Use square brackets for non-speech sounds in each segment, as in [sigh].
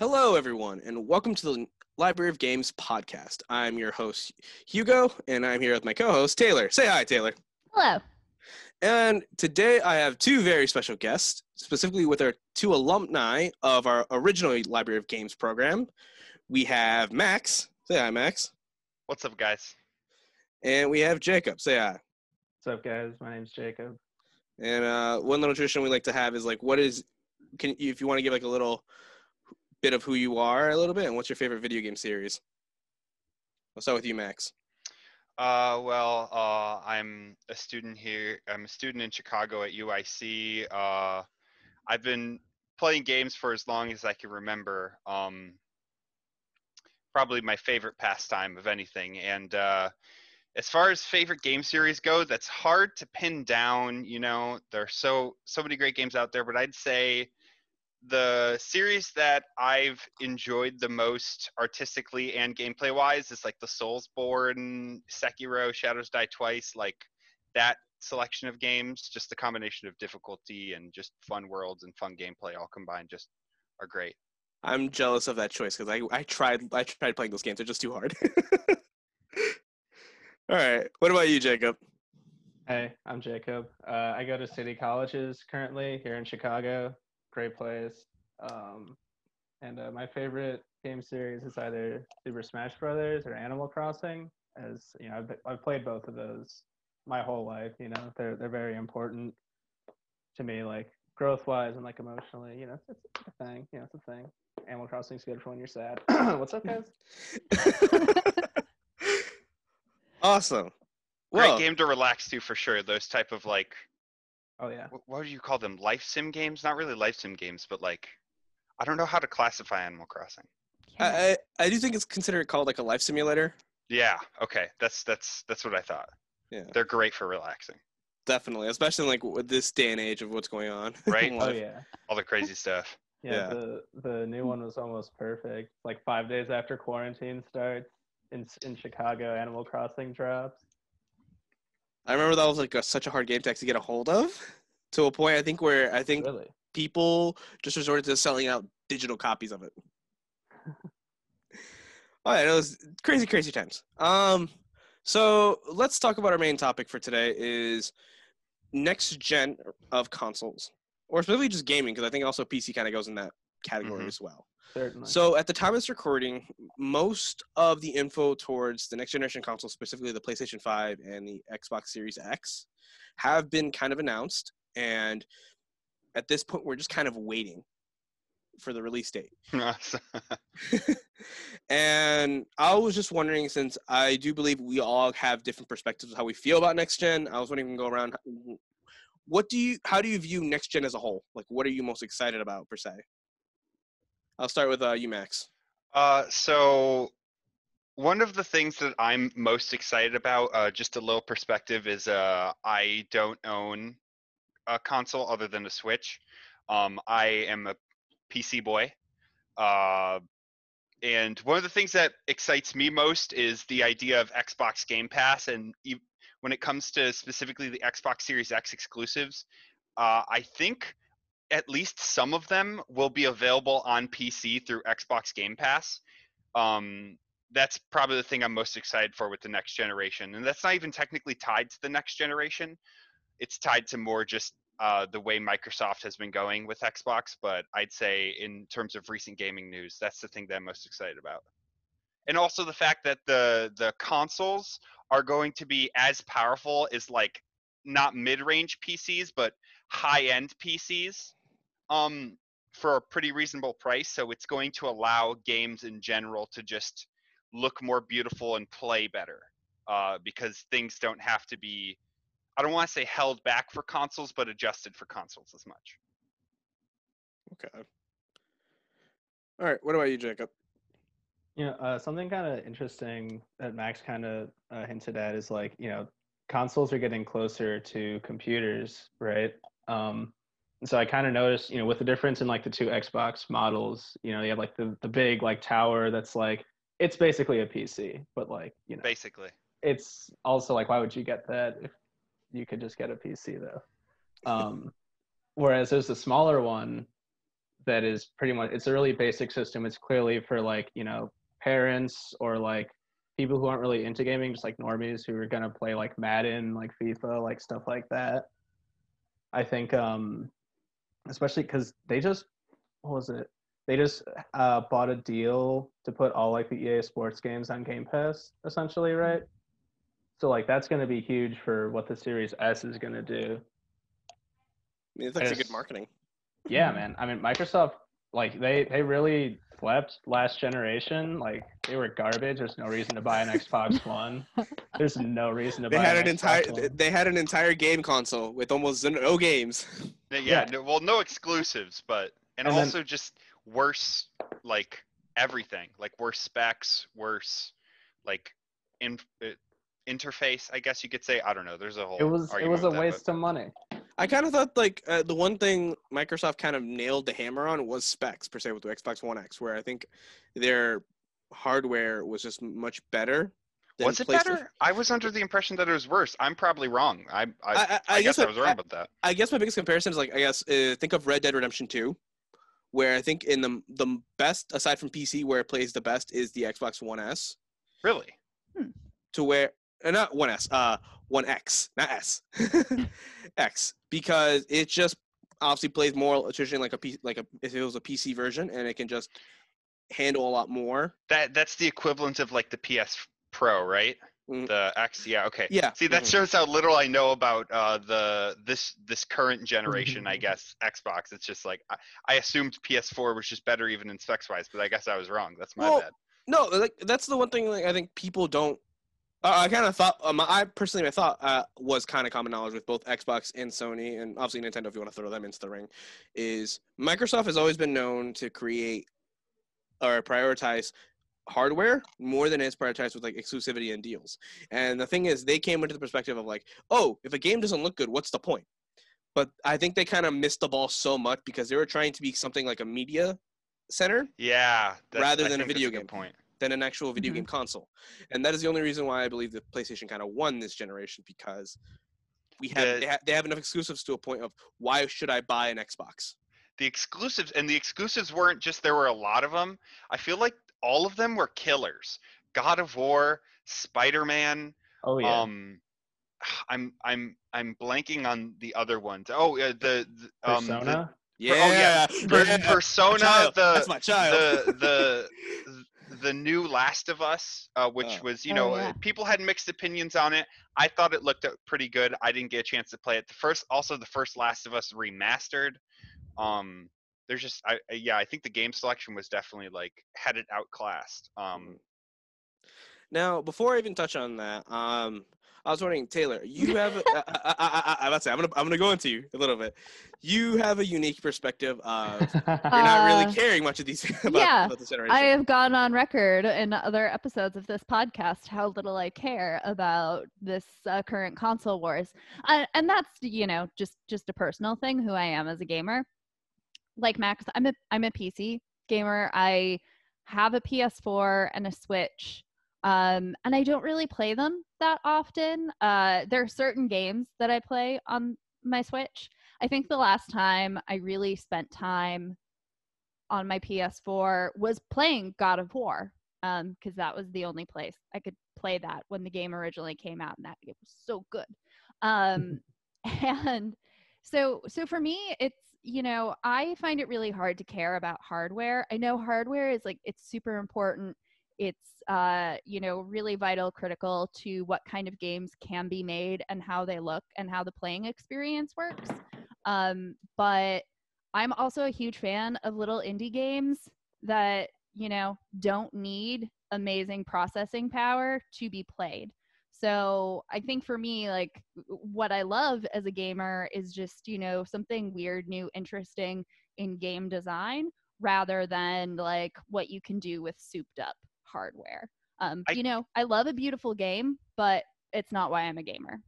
Hello, everyone, and welcome to the Library of Games podcast. I'm your host, Hugo, and I'm here with my co host, Taylor. Say hi, Taylor. Hello. And today I have two very special guests, specifically with our two alumni of our original Library of Games program. We have Max. Say hi, Max. What's up, guys? And we have Jacob. Say hi. What's up, guys? My name's Jacob. And uh, one little tradition we like to have is like, what is, can if you want to give like a little bit of who you are a little bit, and what's your favorite video game series? I'll start with you, Max. Uh, well, uh, I'm a student here. I'm a student in Chicago at UIC. Uh, I've been playing games for as long as I can remember. Um, probably my favorite pastime of anything. And uh, as far as favorite game series go, that's hard to pin down. You know, there's so so many great games out there, but I'd say the series that I've enjoyed the most artistically and gameplay wise is like the Soulsborne, Sekiro, Shadows Die Twice, like that selection of games. Just the combination of difficulty and just fun worlds and fun gameplay all combined just are great. I'm jealous of that choice because I, I tried I tried playing those games. They're just too hard. [laughs] All right. What about you, Jacob? Hey, I'm Jacob. Uh, I go to City Colleges currently here in Chicago. Great place. Um, and uh, my favorite game series is either Super Smash Brothers or Animal Crossing. As you know, I've, I've played both of those my whole life. You know, they're they're very important to me, like growth wise and like emotionally. You know, it's, it's a thing. You know, it's a thing. Animal Crossing's good for when you're sad. [clears throat] What's up, guys? [laughs] awesome. Great Well, game to relax to for sure. Those type of like Oh yeah. wh- what do you call them? Life sim games? Not really life sim games, but like I don't know how to classify Animal Crossing. I, I I do think it's considered called like a life simulator. Yeah. Okay. That's that's that's what I thought. Yeah. They're great for relaxing. Definitely, especially like with this day and age of what's going on. [laughs] Right. Oh yeah. All the crazy stuff. Yeah, Yeah. the the new one was almost perfect. Like five days after quarantine starts in in Chicago, Animal Crossing drops. I remember that was like a, such a hard game to actually get a hold of, [laughs] to a point I think where I think Really? people just resorted to selling out digital copies of it. [laughs] All right, it was crazy, crazy times. Um, so let's talk about our main topic for today is next gen of consoles, or specifically just gaming, because I think also PC kind of goes in that category Mhm. as well. Certainly. So at the time of this recording, most of the info towards the next generation console, specifically the PlayStation 5 and the Xbox Series X, have been kind of announced. And at this point, we're just kind of waiting for the release date. [laughs] [laughs] and I was just wondering, since I do believe we all have different perspectives of how we feel about next gen, I was wondering if we can go around. What do you? How do you view next gen as a whole? Like, what are you most excited about per se? I'll start with uh, you, Max. Uh, so one of the things that I'm most excited about, uh, just a little perspective, is uh, I don't own a console other than a Switch. Um, I am a PC boy. Uh, and one of the things that excites me most is the idea of Xbox Game Pass. And e- when it comes to specifically the Xbox Series X exclusives, uh, I think at least some of them will be available on PC through Xbox Game Pass. Um, that's probably the thing I'm most excited for with the next generation. And that's not even technically tied to the next generation. It's tied to more just uh, the way Microsoft has been going with Xbox. But I'd say, in terms of recent gaming news, that's the thing that I'm most excited about. And also the fact that the the consoles are going to be as powerful as like not mid-range PCs, but high-end PCs um for a pretty reasonable price so it's going to allow games in general to just look more beautiful and play better uh, because things don't have to be i don't want to say held back for consoles but adjusted for consoles as much Okay. All right. What about you, Jacob? You know, uh, something kind of interesting that Max kind of uh, hinted at is like, you know, consoles are getting closer to computers, right? Um, and so I kind of noticed, you know, with the difference in like the two Xbox models, you know, you have like the, the big like tower that's like, it's basically a PC, but like, you know, basically it's also like, why would you get that if you could just get a PC though? [laughs] Um, whereas there's a smaller one that is pretty much it's a really basic system. It's clearly for like you know parents or like people who aren't really into gaming, just like normies who are gonna play like Madden, like FIFA, like stuff like that. I think, um, especially because they just what was it? They just uh, bought a deal to put all like the EA Sports games on Game Pass, essentially, right? So like that's gonna be huge for what the Series S is gonna do. I mean, it's actually good marketing. Yeah, man. I mean, Microsoft like they they really slept last generation. Like they were garbage. There's no reason to buy an Xbox [laughs] One. There's no reason to They buy had an an entire Xbox One. they had an entire game console with almost no games. Yeah, [laughs] Yeah. No, well, no exclusives, but and, And then- also just worse, like everything, like worse specs, worse, like in uh, interface. I guess you could say. I don't know. There's a whole. It was it was a with that, but- waste of money. I kind of thought like uh, the one thing Microsoft kind of nailed the hammer on was specs per se with the Xbox One X, where I think their hardware was just much better. Was it PlayStation. better? I was under the impression that it was worse. I'm probably wrong. I I, I- I, I- I guess, guess I I- was wrong I- about that. I guess my biggest comparison is like I guess uh, think of Red Dead Redemption 2, where I think in the the best aside from PC where it plays the best is the Xbox One S, Really? Hmm. to where uh, not One S, uh One X, not S, [laughs] X, because it just obviously plays more traditionally like a a P, like a if it was a PC version and it can just handle a lot more. That that's the equivalent of like the PS Pro, right? Mm. The X. Yeah. Okay. Yeah. See, that mhm. shows how little I know about uh, the this this current generation. I [laughs] guess Xbox. It's just like I, I assumed PS4 was just better even in specs wise, but I guess I was wrong. That's my Well, bad. No, like that's the one thing like I think people don't. Uh, I kind of thought. Um, I personally, I thought uh, was kind of common knowledge with both Xbox and Sony, and obviously Nintendo. If you want to throw them into the ring, is Microsoft has always been known to create or prioritize hardware more than it's prioritized with like exclusivity and deals. And the thing is, they came into the perspective of like, oh, if a game doesn't look good, what's the point? But I think they kind of missed the ball so much because they were trying to be something like a media center Yeah. rather I than a video game. point. Than an actual video Mhm. game console. And that is the only reason why I believe the PlayStation kind of won this generation because we have The- they, ha- they have enough exclusives to a point of why should I buy an Xbox? The exclusives and the exclusives weren't just there were a lot of them. I feel like all of them were killers. God of War, Spider Man. Oh yeah. Um, [sighs] I'm I'm I'm blanking on the other ones. Oh, uh, the, the um the- Persona. Yeah, oh, yeah, Per- yeah, Persona, the That's my child. the the [laughs] the new Last of Us, uh, which Oh. was you Oh, know yeah. uh, people had mixed opinions on it. I thought it looked uh, pretty good. I didn't get a chance to play it. The first, also the first Last of Us remastered. Um, there's just I, I yeah, I think the game selection was definitely like had it outclassed. Um, Now, before I even touch on that, um, I was wondering, Taylor, you [laughs] have. a- I, I, I, I, I'm about to say, I'm gonna, I'm gonna go into you a little bit. You have a unique perspective of [laughs] you're not really Uh, caring much of these [laughs] about, yeah, about this generation. I have gone on record in other episodes of this podcast how little I care about this uh, current console wars, uh, and that's you know just just a personal thing who I am as a gamer. Like Max, I'm a I'm a PC gamer. I have a PS4 and a Switch, um, and I don't really play them that often. Uh, there are certain games that I play on my Switch. I think the last time I really spent time on my PS4 was playing God of War um because that was the only place I could play that when the game originally came out and that it was so good. Um [laughs] [laughs] and so so for me it's you know I find it really hard to care about hardware. I know hardware is like it's super important. It's uh you know really vital critical to what kind of games can be made and how they look and how the playing experience works. Um but I'm also a huge fan of little indie games that, you know, don't need amazing processing power to be played. So I think for me, like what I love as a gamer is just, you know, something weird, new, interesting in game design rather than like what you can do with souped up hardware. Um, I- you know, I love a beautiful game, but it's not why I'm a gamer.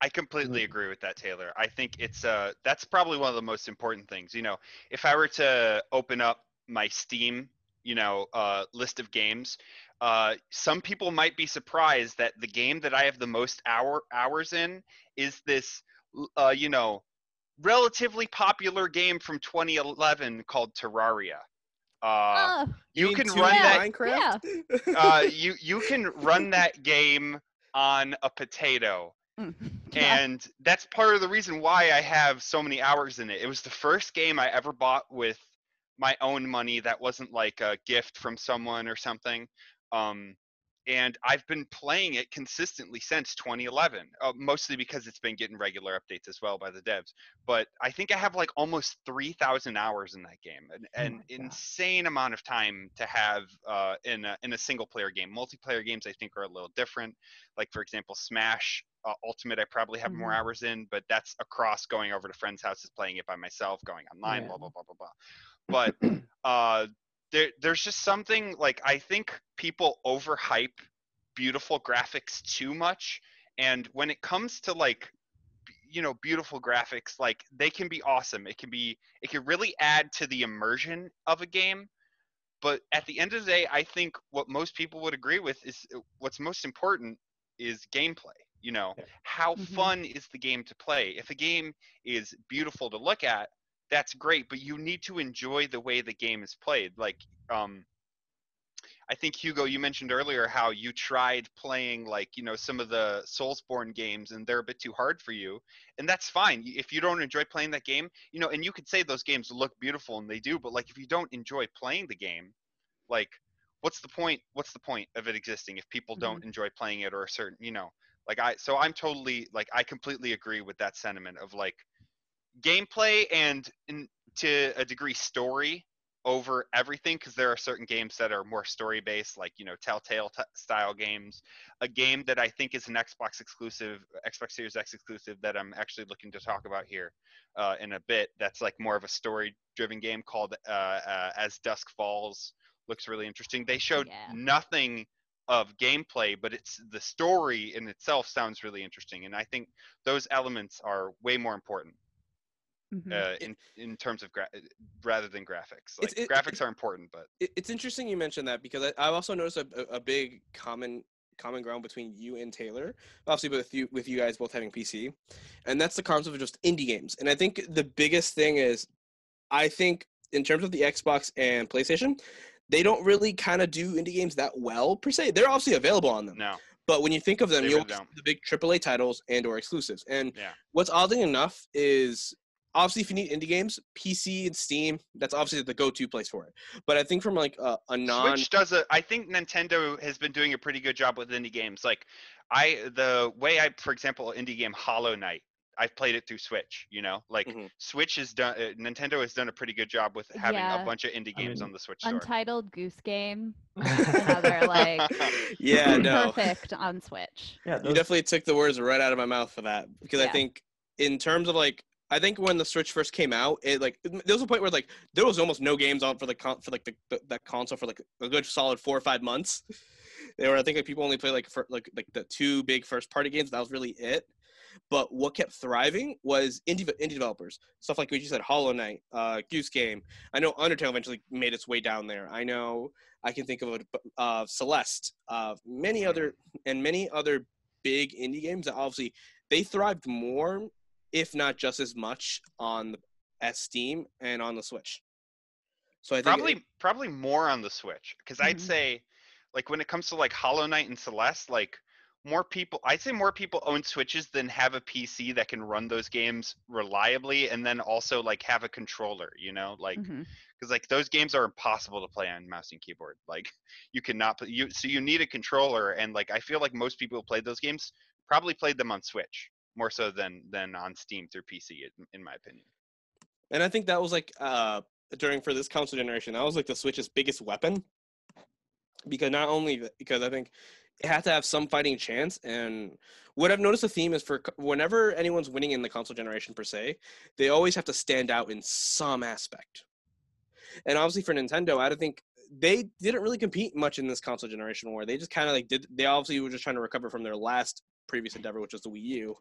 I completely Mm. agree with that, Taylor. I think it's uh that's probably one of the most important things. You know, if I were to open up my Steam, you know, uh, list of games, uh, some people might be surprised that the game that I have the most hour hours in is this, uh, you know, relatively popular game from 2011 called Terraria. Uh, Oh, you can run Yeah, that. Minecraft. [laughs] Uh, you you can run [laughs] that game on a potato, mm. [laughs] Yeah. and that's part of the reason why I have so many hours in it. It was the first game I ever bought with my own money that wasn't like a gift from someone or something. Um, and I've been playing it consistently since 2011, uh, mostly because it's been getting regular updates as well by the devs. But I think I have like almost 3,000 hours in that game, an, Oh an God. insane amount of time to have uh, in a, in a single player game. Multiplayer games I think are a little different. Like for example, Smash uh, Ultimate, I probably have more Mhm. hours in, but that's across going over to friends' houses, playing it by myself, going online, blah Yeah. blah blah blah blah. But [clears throat] uh, there, there's just something like I think people overhype beautiful graphics too much, and when it comes to like you know beautiful graphics like they can be awesome it can be it can really add to the immersion of a game but at the end of the day i think what most people would agree with is uh, what's most important is gameplay you know Yeah. how Mhm. fun is the game to play if a game is beautiful to look at that's great but you need to enjoy the way the game is played like um I think Hugo, you mentioned earlier how you tried playing like you know some of the Soulsborne games and they're a bit too hard for you, and that's fine. If you don't enjoy playing that game, you know, and you could say those games look beautiful and they do, but like if you don't enjoy playing the game, like what's the point? What's the point of it existing if people don't enjoy playing it or a certain, you know, like I so I'm totally like I completely agree with that sentiment of like gameplay and in, to a degree story over everything because there are certain games that are more story based like you know telltale t- style games. A game that i think is an xbox exclusive xbox series x exclusive that i'm actually looking to talk about here uh, in a bit that's like more of a story driven game called uh, uh, as dusk falls. Looks really interesting. They showed Yeah. nothing of gameplay but it's the story in itself sounds really interesting and i think those elements are way more important Mhm. uh, in in terms of gra- rather than graphics. Like it- graphics are important, but it, it's interesting you mentioned that because I, I've also noticed a, a, a big common common ground between you and Taylor, obviously with you with you guys both having PC, and that's the concept of just indie games. And I think the biggest thing is, I think in terms of the Xbox and PlayStation, they don't really kind of do indie games that well per se. They're obviously available on them, no. but when you think of them, They you really always don't. think of the big AAA titles and or exclusives. And Yeah. what's oddly enough is obviously if you need indie games, PC and Steam, that's obviously the go-to place for it. But I think from like a, a non Switch does a. I think Nintendo has been doing a pretty good job with indie games. Like I, the way I, for example, indie game Hollow Knight. I've played it through Switch. You know, like Mhm. Switch has done. Uh, Nintendo has done a pretty good job with having Yeah. a bunch of indie I games mean, on the Switch store. Untitled Goose Game. [laughs] Another like [laughs] yeah, no. perfect on Switch. yeah, You definitely took the words right out of my mouth for that because I think in terms of like I think when the Switch first came out, it like there was a point where like there was almost no games on for the con- for like the, the that console for like a good solid four or five months. [laughs] There were I think like people only played like for like like the two big first party games. That was really it. But what kept thriving was indie indie developers, stuff like what you said, Hollow Knight, uh, Goose Game. I know Undertale eventually made its way down there. I know I can think of a, uh, Celeste, uh, many other and many other big indie games that obviously they thrived more, if not just as much, on the, at Steam and on the Switch. So I think probably it- probably more on the Switch because I'd Mhm. say like when it comes to like Hollow Knight and Celeste, like more people I'd say more people own Switches than have a PC that can run those games reliably and then also like have a controller, you know, like because like those games are impossible to play on mouse and keyboard. Like [laughs] you cannot play you so you need a controller and like I feel like most people who played those games probably played them on Switch more so than than on Steam through PC in, my opinion. and I think that was like uh during for this console generation, that was like the Switch's biggest weapon. Because not only because I think it had to have some fighting chance, and what I've noticed a theme is for whenever anyone's winning in the console generation per se, they always have to stand out in some aspect. And obviously for Nintendo, I don't think they didn't really compete much in this console generation war. They just kind of like did. They obviously were just trying to recover from their last previous endeavor, which was the Wii U,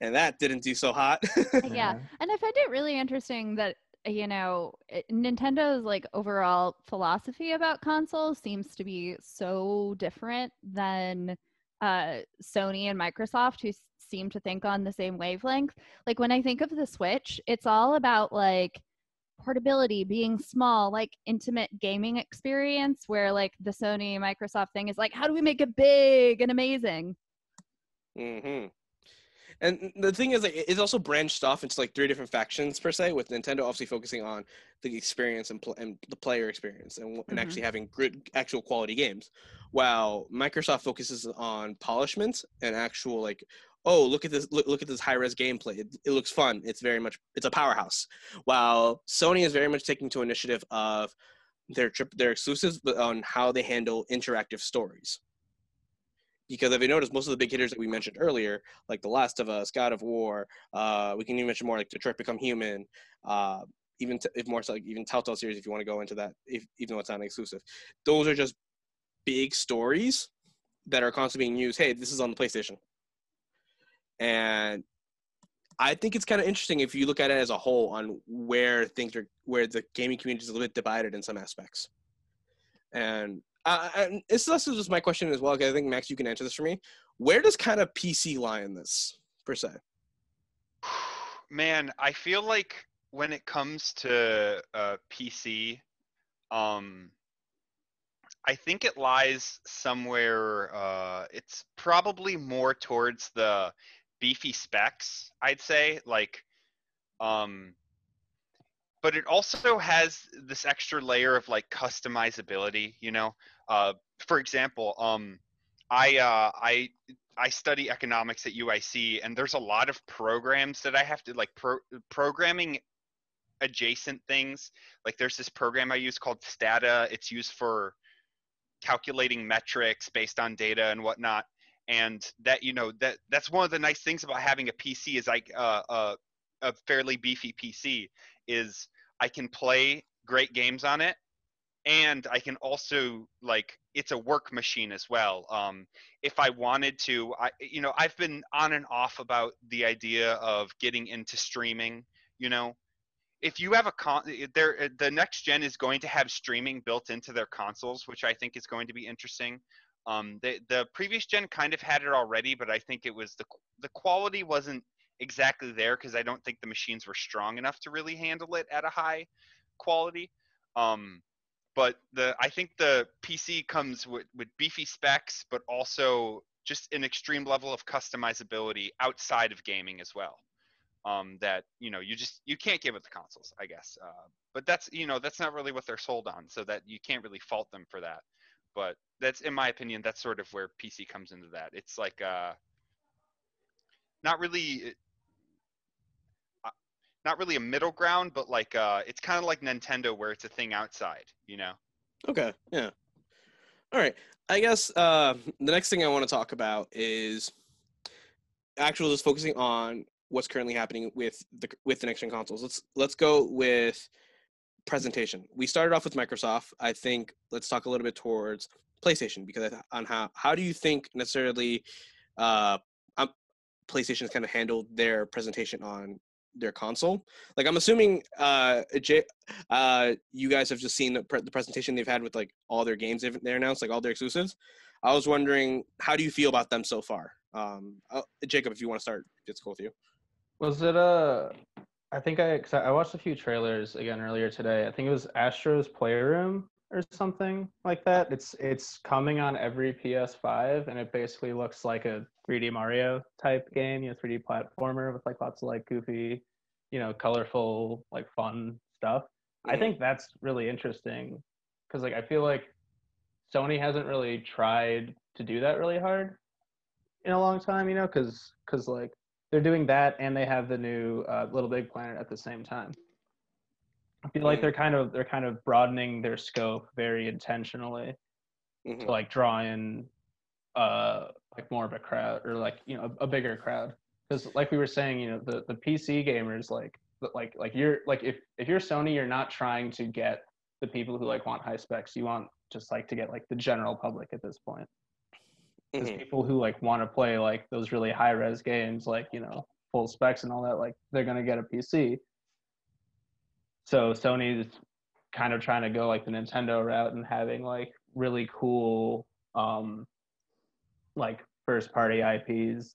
and that didn't do so hot. [laughs] Yeah. And I find it really interesting that you know it- Nintendo's like overall philosophy about consoles seems to be so different than uh, Sony and Microsoft, who s- seem to think on the same wavelength. Like when I think of the Switch, it's all about like portability, being small, like intimate gaming experience where like the Sony Microsoft thing is like how do we make it big and amazing? Hmm And the thing is, like, it's also branched off into like three different factions per se. With Nintendo obviously focusing on the experience and, pl- and the player experience, and, and Mhm. actually having good, actual quality games, while Microsoft focuses on polishment and actual like, oh, look at this, look, look at this high res gameplay. It, it looks fun. It's very much, it's a powerhouse. While Sony is very much taking to initiative of their trip, their exclusives, but on how they handle interactive stories because if you notice, most of the big hitters that we mentioned earlier, like The Last of Us, God of War, uh, we can even mention more like Detroit Become Human, uh, even t- if more so like even Telltale series, if you want to go into that, if, even though it's not exclusive, those are just big stories that are constantly being used. Hey, this is on the PlayStation, and I think it's kind of interesting if you look at it as a whole on where things are, where the gaming community is a little bit divided in some aspects, and uh, and this is just my question as well. I think Max, you can answer this for me. Where does kind of PC lie in this per se? [sighs] Man, I feel like when it comes to uh, PC, um, I think it lies somewhere. Uh, it's probably more towards the beefy specs. I'd say, like, um, but it also has this extra layer of like customizability. You know, uh, for example, um, I uh, I I study economics at UIC, and there's a lot of programs that I have to like pro- programming adjacent things. Like there's this program I use called Stata. It's used for calculating metrics based on data and whatnot. And that you know that that's one of the nice things about having a PC is like uh, uh, a fairly beefy PC is I can play great games on it and I can also like it's a work machine as well. Um, if I wanted to, I you know I've been on and off about the idea of getting into streaming. You know, if you have a con, there the next gen is going to have streaming built into their consoles, which I think is going to be interesting. Um, the the previous gen kind of had it already, but I think it was the the quality wasn't exactly there because I don't think the machines were strong enough to really handle it at a high quality. Um, but the I think the PC comes with, with beefy specs, but also just an extreme level of customizability outside of gaming as well. Um, that you know you just you can't give it the consoles, I guess. Uh, but that's you know that's not really what they're sold on, so that you can't really fault them for that. But that's in my opinion, that's sort of where PC comes into that. It's like uh, not really not really a middle ground, but like uh, it's kind of like Nintendo where it's a thing outside, you know. Okay, yeah. All right. I guess uh, the next thing I want to talk about is actual just focusing on what's currently happening with the with the next gen consoles. Let's let's go with presentation. We started off with Microsoft. I think let's talk a little bit towards PlayStation because on how how do you think necessarily uh, um, PlayStation's kind of handled their presentation on their console? Like I'm assuming uh, J- uh, you guys have just seen the, pre- the presentation they've had with like all their games they've they announced, like all their exclusives. I was wondering, how do you feel about them so far? Um, uh, Jacob, if you want to start, it's cool with you. Was it a? I think I I watched a few trailers again earlier today. I think it was Astro's Playroom or something like that. It's it's coming on every PS5 and it basically looks like a 3D Mario type game, you know, 3D platformer with like lots of like goofy, you know, colorful like fun stuff. I think that's really interesting because like I feel like Sony hasn't really tried to do that really hard in a long time, you know, because because like they're doing that and they have the new uh, Little Big Planet at the same time. I feel like Mm. they're kind of they're kind of broadening their scope very intentionally Mhm. to like draw in uh like more of a crowd or like you know a, a bigger crowd because like we were saying you know the the PC gamers like like like you're like if if you're Sony you're not trying to get the people who like want high specs you want just like to get like the general public at this point because Mhm. people who like want to play like those really high res games like you know full specs and all that like they're gonna get a pc so sony's kind of trying to go like the nintendo route and having like really cool um like first party ips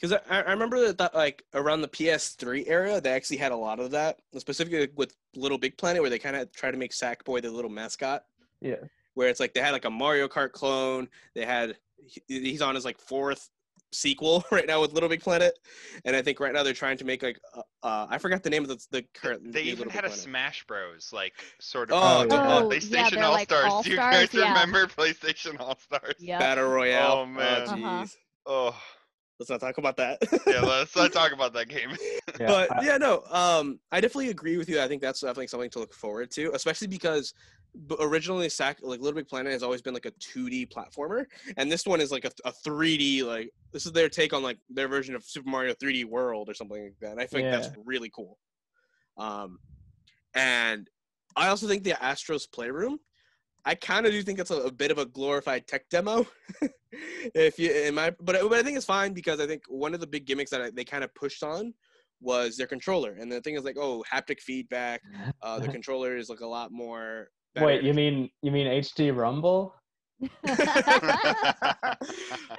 Because I, I remember that, that like around the PS3 era, they actually had a lot of that, specifically with Little Big Planet, where they kind of try to make Sackboy the little mascot. Yeah. Where it's like they had like a Mario Kart clone. They had he's on his like fourth sequel [laughs] right now with Little Big Planet, and I think right now they're trying to make like uh, uh I forgot the name of the, the current. They new even Little had Big a Planet. Smash Bros. like sort of Oh, uh, yeah. Oh, PlayStation they're All like Stars. Do you guys yeah. remember [laughs] PlayStation All Stars? Yep. Battle Royale. Oh, man. Oh, Uh-huh. jeez. Oh, Let's not talk about that. yeah. Let's not talk about that game. [laughs] Yeah. but I- yeah, no, um, I definitely agree with you. I think that's definitely something to look forward to, especially because originally Sack like Little Big Planet has always been like a 2D platformer, and this one is like a, a 3D like this is their take on like their version of Super Mario 3D World or something like that. And I think that's really cool. Um, and I also think the Astros Playroom. I kind of do think it's a, a bit of a glorified tech demo. [laughs] if you, in my, but I- but I think it's fine because I think one of the big gimmicks that I, they kind of pushed on was their controller, and the thing is like, oh, haptic feedback. Uh, the [laughs] controller is like a lot more. better. Wait, you mean you mean HD Rumble? [laughs]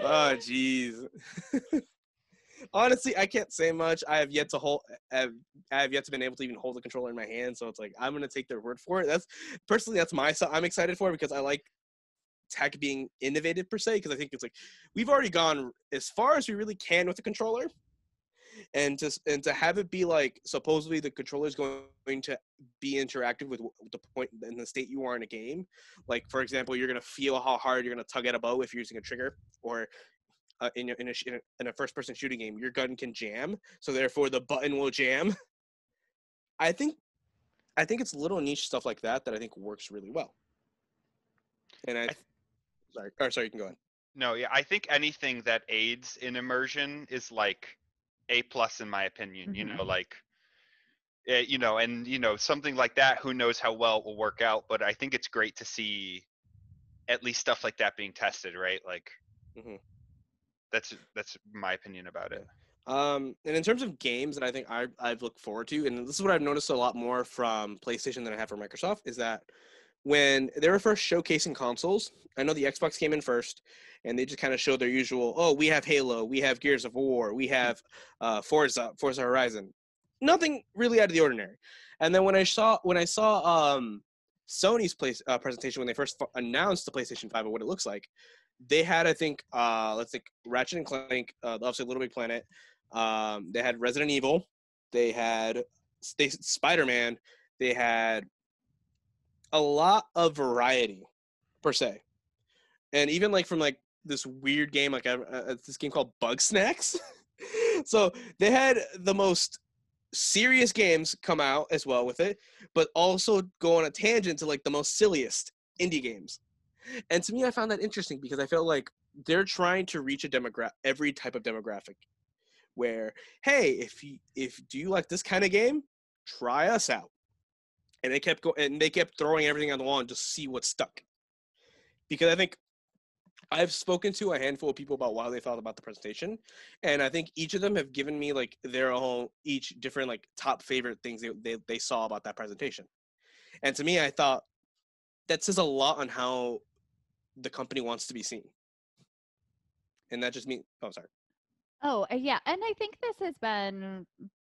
oh, jeez. Honestly, I can't say much. I have yet to hold. Have, I have yet to been able to even hold the controller in my hand. So it's like I'm gonna take their word for it. That's personally that's my. So I'm excited for because I like tech being innovative per se. Because I think it's like we've already gone as far as we really can with the controller, and to and to have it be like supposedly the controller is going to be interactive with the point in the state you are in a game. Like for example, you're gonna feel how hard you're gonna tug at a bow if you're using a trigger, or uh, in, a, in, a, in a in a first person shooting game, your gun can jam, so therefore the button will jam. I think, I think it's little niche stuff like that that I think works really well. And I, I th- sorry, or sorry, you can go on. No, yeah, I think anything that aids in immersion is like a plus in my opinion. You Mhm. know, like, eh, you know, and you know something like that. Who knows how well it will work out? But I think it's great to see at least stuff like that being tested, right? Like, Mhm. That's that's my opinion about it. Um, and in terms of games that I think I, I've looked forward to, and this is what I've noticed a lot more from PlayStation than I have from Microsoft, is that when they were first showcasing consoles, I know the Xbox came in first, and they just kind of showed their usual, oh, we have Halo, we have Gears of War, we have uh, Forza, Forza Horizon, nothing really out of the ordinary. And then when I saw when I saw um, Sony's place uh, presentation when they first f- announced the PlayStation Five and what it looks like, they had I think uh, let's think Ratchet and Clank, uh, obviously Little Big Planet. Um, they had Resident Evil. They had they, Spider Man. They had a lot of variety per se, and even like from like this weird game like uh, uh, this game called Bugsnax. [laughs] so they had the most serious games come out as well with it, but also go on a tangent to like the most silliest indie games. And to me, I found that interesting because I felt like they're trying to reach a demographic, every type of demographic. Where, hey, if you if do you like this kind of game, try us out. And they kept going, and they kept throwing everything on the wall and just see what stuck. Because I think I've spoken to a handful of people about how they thought about the presentation, and I think each of them have given me like their own each different like top favorite things they they, they saw about that presentation. And to me, I thought that says a lot on how the company wants to be seen. And that just means oh sorry. Oh, uh, yeah, and I think this has been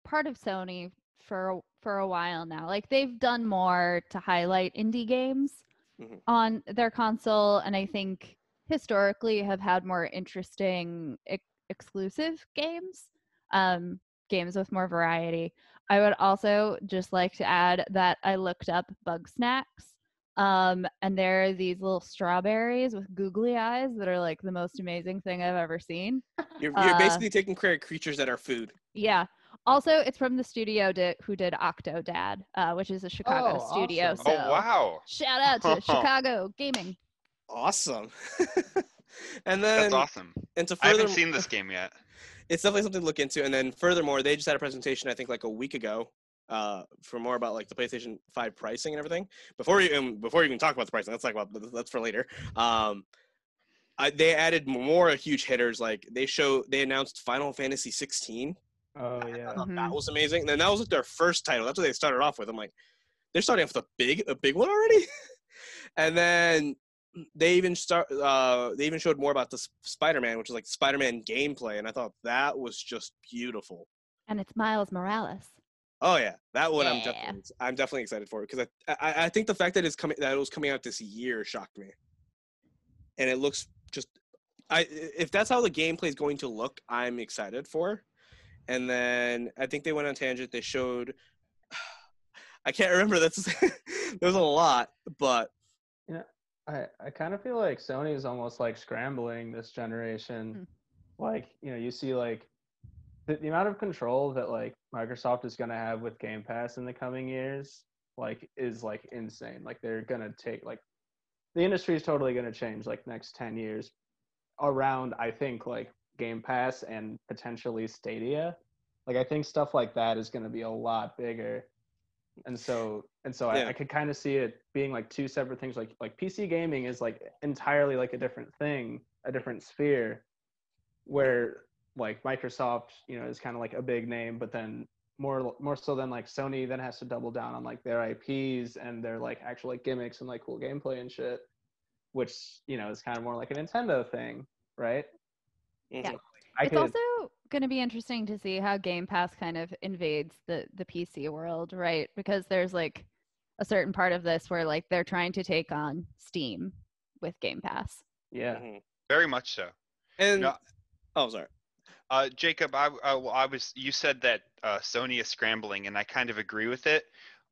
part of Sony for for a while now. Like they've done more to highlight indie games Mhm. on their console, and I think historically have had more interesting ex- exclusive games, um, games with more variety. I would also just like to add that I looked up Bugsnax. Um, and there are these little strawberries with googly eyes that are like the most amazing thing I've ever seen. You're, you're Uh, basically taking care of creatures that are food. Yeah. Also, it's from the studio di- who did Octodad, uh, which is a Chicago Oh, studio. awesome. So oh wow, shout out to [laughs] Chicago gaming. Awesome. [laughs] and then that's awesome. and to I haven't seen this [laughs] game yet. it's definitely something to look into. And then furthermore, they just had a presentation I think like a week ago uh, for more about like the PlayStation Five pricing and everything. Before you um, before you even talk about the pricing, let's talk about that's for later. Um, I, they added more huge hitters. Like they show they announced Final Fantasy 16. Oh yeah. I thought Mhm. that was amazing. And then that was like their first title. That's what they started off with. I'm like, they're starting off with a big a big one already. [laughs] and then they even start. Uh, they even showed more about the Spider-Man, which is like Spider-Man gameplay, and I thought that was just beautiful. And it's Miles Morales. Oh yeah, that one I'm definitely I'm definitely excited for because I, I I think the fact that it's coming that it was coming out this year shocked me, and it looks just I if that's how the gameplay is going to look, I'm excited for. And then I think they went on tangent. They showed [sighs] I can't remember. That's [laughs] there's a lot, but you know, I, I kind of feel like Sony is almost like scrambling this generation. Hmm. Like, you know, you see like the, the amount of control that like Microsoft is going to have with Game Pass in the coming years, like, is like insane. Like, they're going to take like the industry is totally going to change like next 10 years around, I think, like Game Pass and potentially Stadia. Like, I think stuff like that is going to be a lot bigger. And so, and so Yeah. I, I could kind of see it being like two separate things. Like, like PC gaming is like entirely like a different thing, a different sphere, where like Microsoft, you know, is kind of like a big name, but then more more so than like Sony then has to double down on like their IPs and their like actual like gimmicks and like cool gameplay and shit, which you know is kind of more like a Nintendo thing, right? Yeah. I it's could, also going to be interesting to see how Game Pass kind of invades the the PC world, right? Because there's like a certain part of this where like they're trying to take on Steam with Game Pass. yeah. Mhm. Very much so. and No. oh sorry. Uh, Jacob, I, I, well, I was. You said that uh, Sony is scrambling, and I kind of agree with it.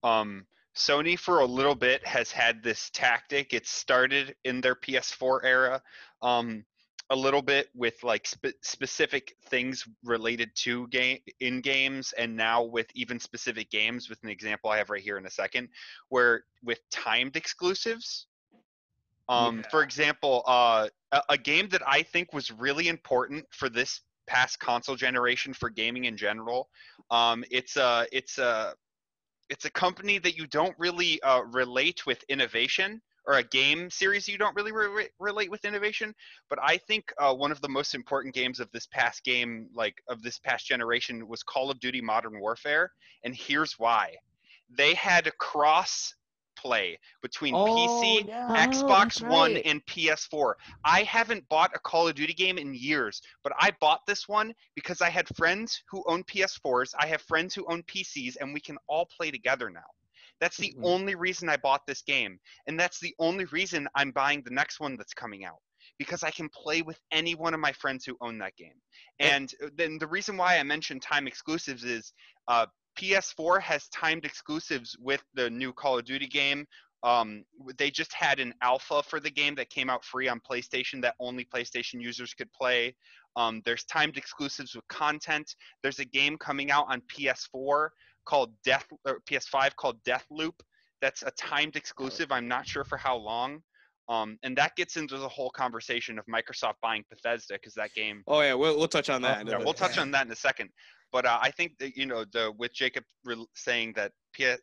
Um, Sony, for a little bit, has had this tactic. It started in their PS4 era, um, a little bit with like spe- specific things related to game in games, and now with even specific games. With an example I have right here in a second, where with timed exclusives. Um, For example, uh, a, a game that I think was really important for this past console generation for gaming in general. Um, it's a it's a it's a company that you don't really uh, relate with innovation or a game series you don't really re- relate with innovation but i think uh, one of the most important games of this past game like of this past generation was call of duty modern warfare and here's why they had cross play between pc yeah. Oh, Xbox that's One and PS4. I haven't bought a Call of Duty game in years, but I bought this one because I had friends who own PS4s, I have friends who own PCs, and we can all play together now. That's the Mhm. only reason I bought this game, and that's the only reason I'm buying the next one that's coming out because I can play with any one of my friends who own that game. And uh, then the reason why I mentioned time exclusives is uh, PS4 has timed exclusives with the new Call of Duty game. Um, they just had an alpha for the game that came out free on PlayStation that only PlayStation users could play. Um, there's timed exclusives with content. There's a game coming out on PS4 called Death or PS5 called Death Loop. That's a timed exclusive. I'm not sure for how long. Um, and that gets into the whole conversation of Microsoft buying Bethesda because that game Oh yeah, we'll we'll touch on that. in a yeah, we'll touch on that in a second. But uh, I think that you know the with Jacob re- saying that P- uh,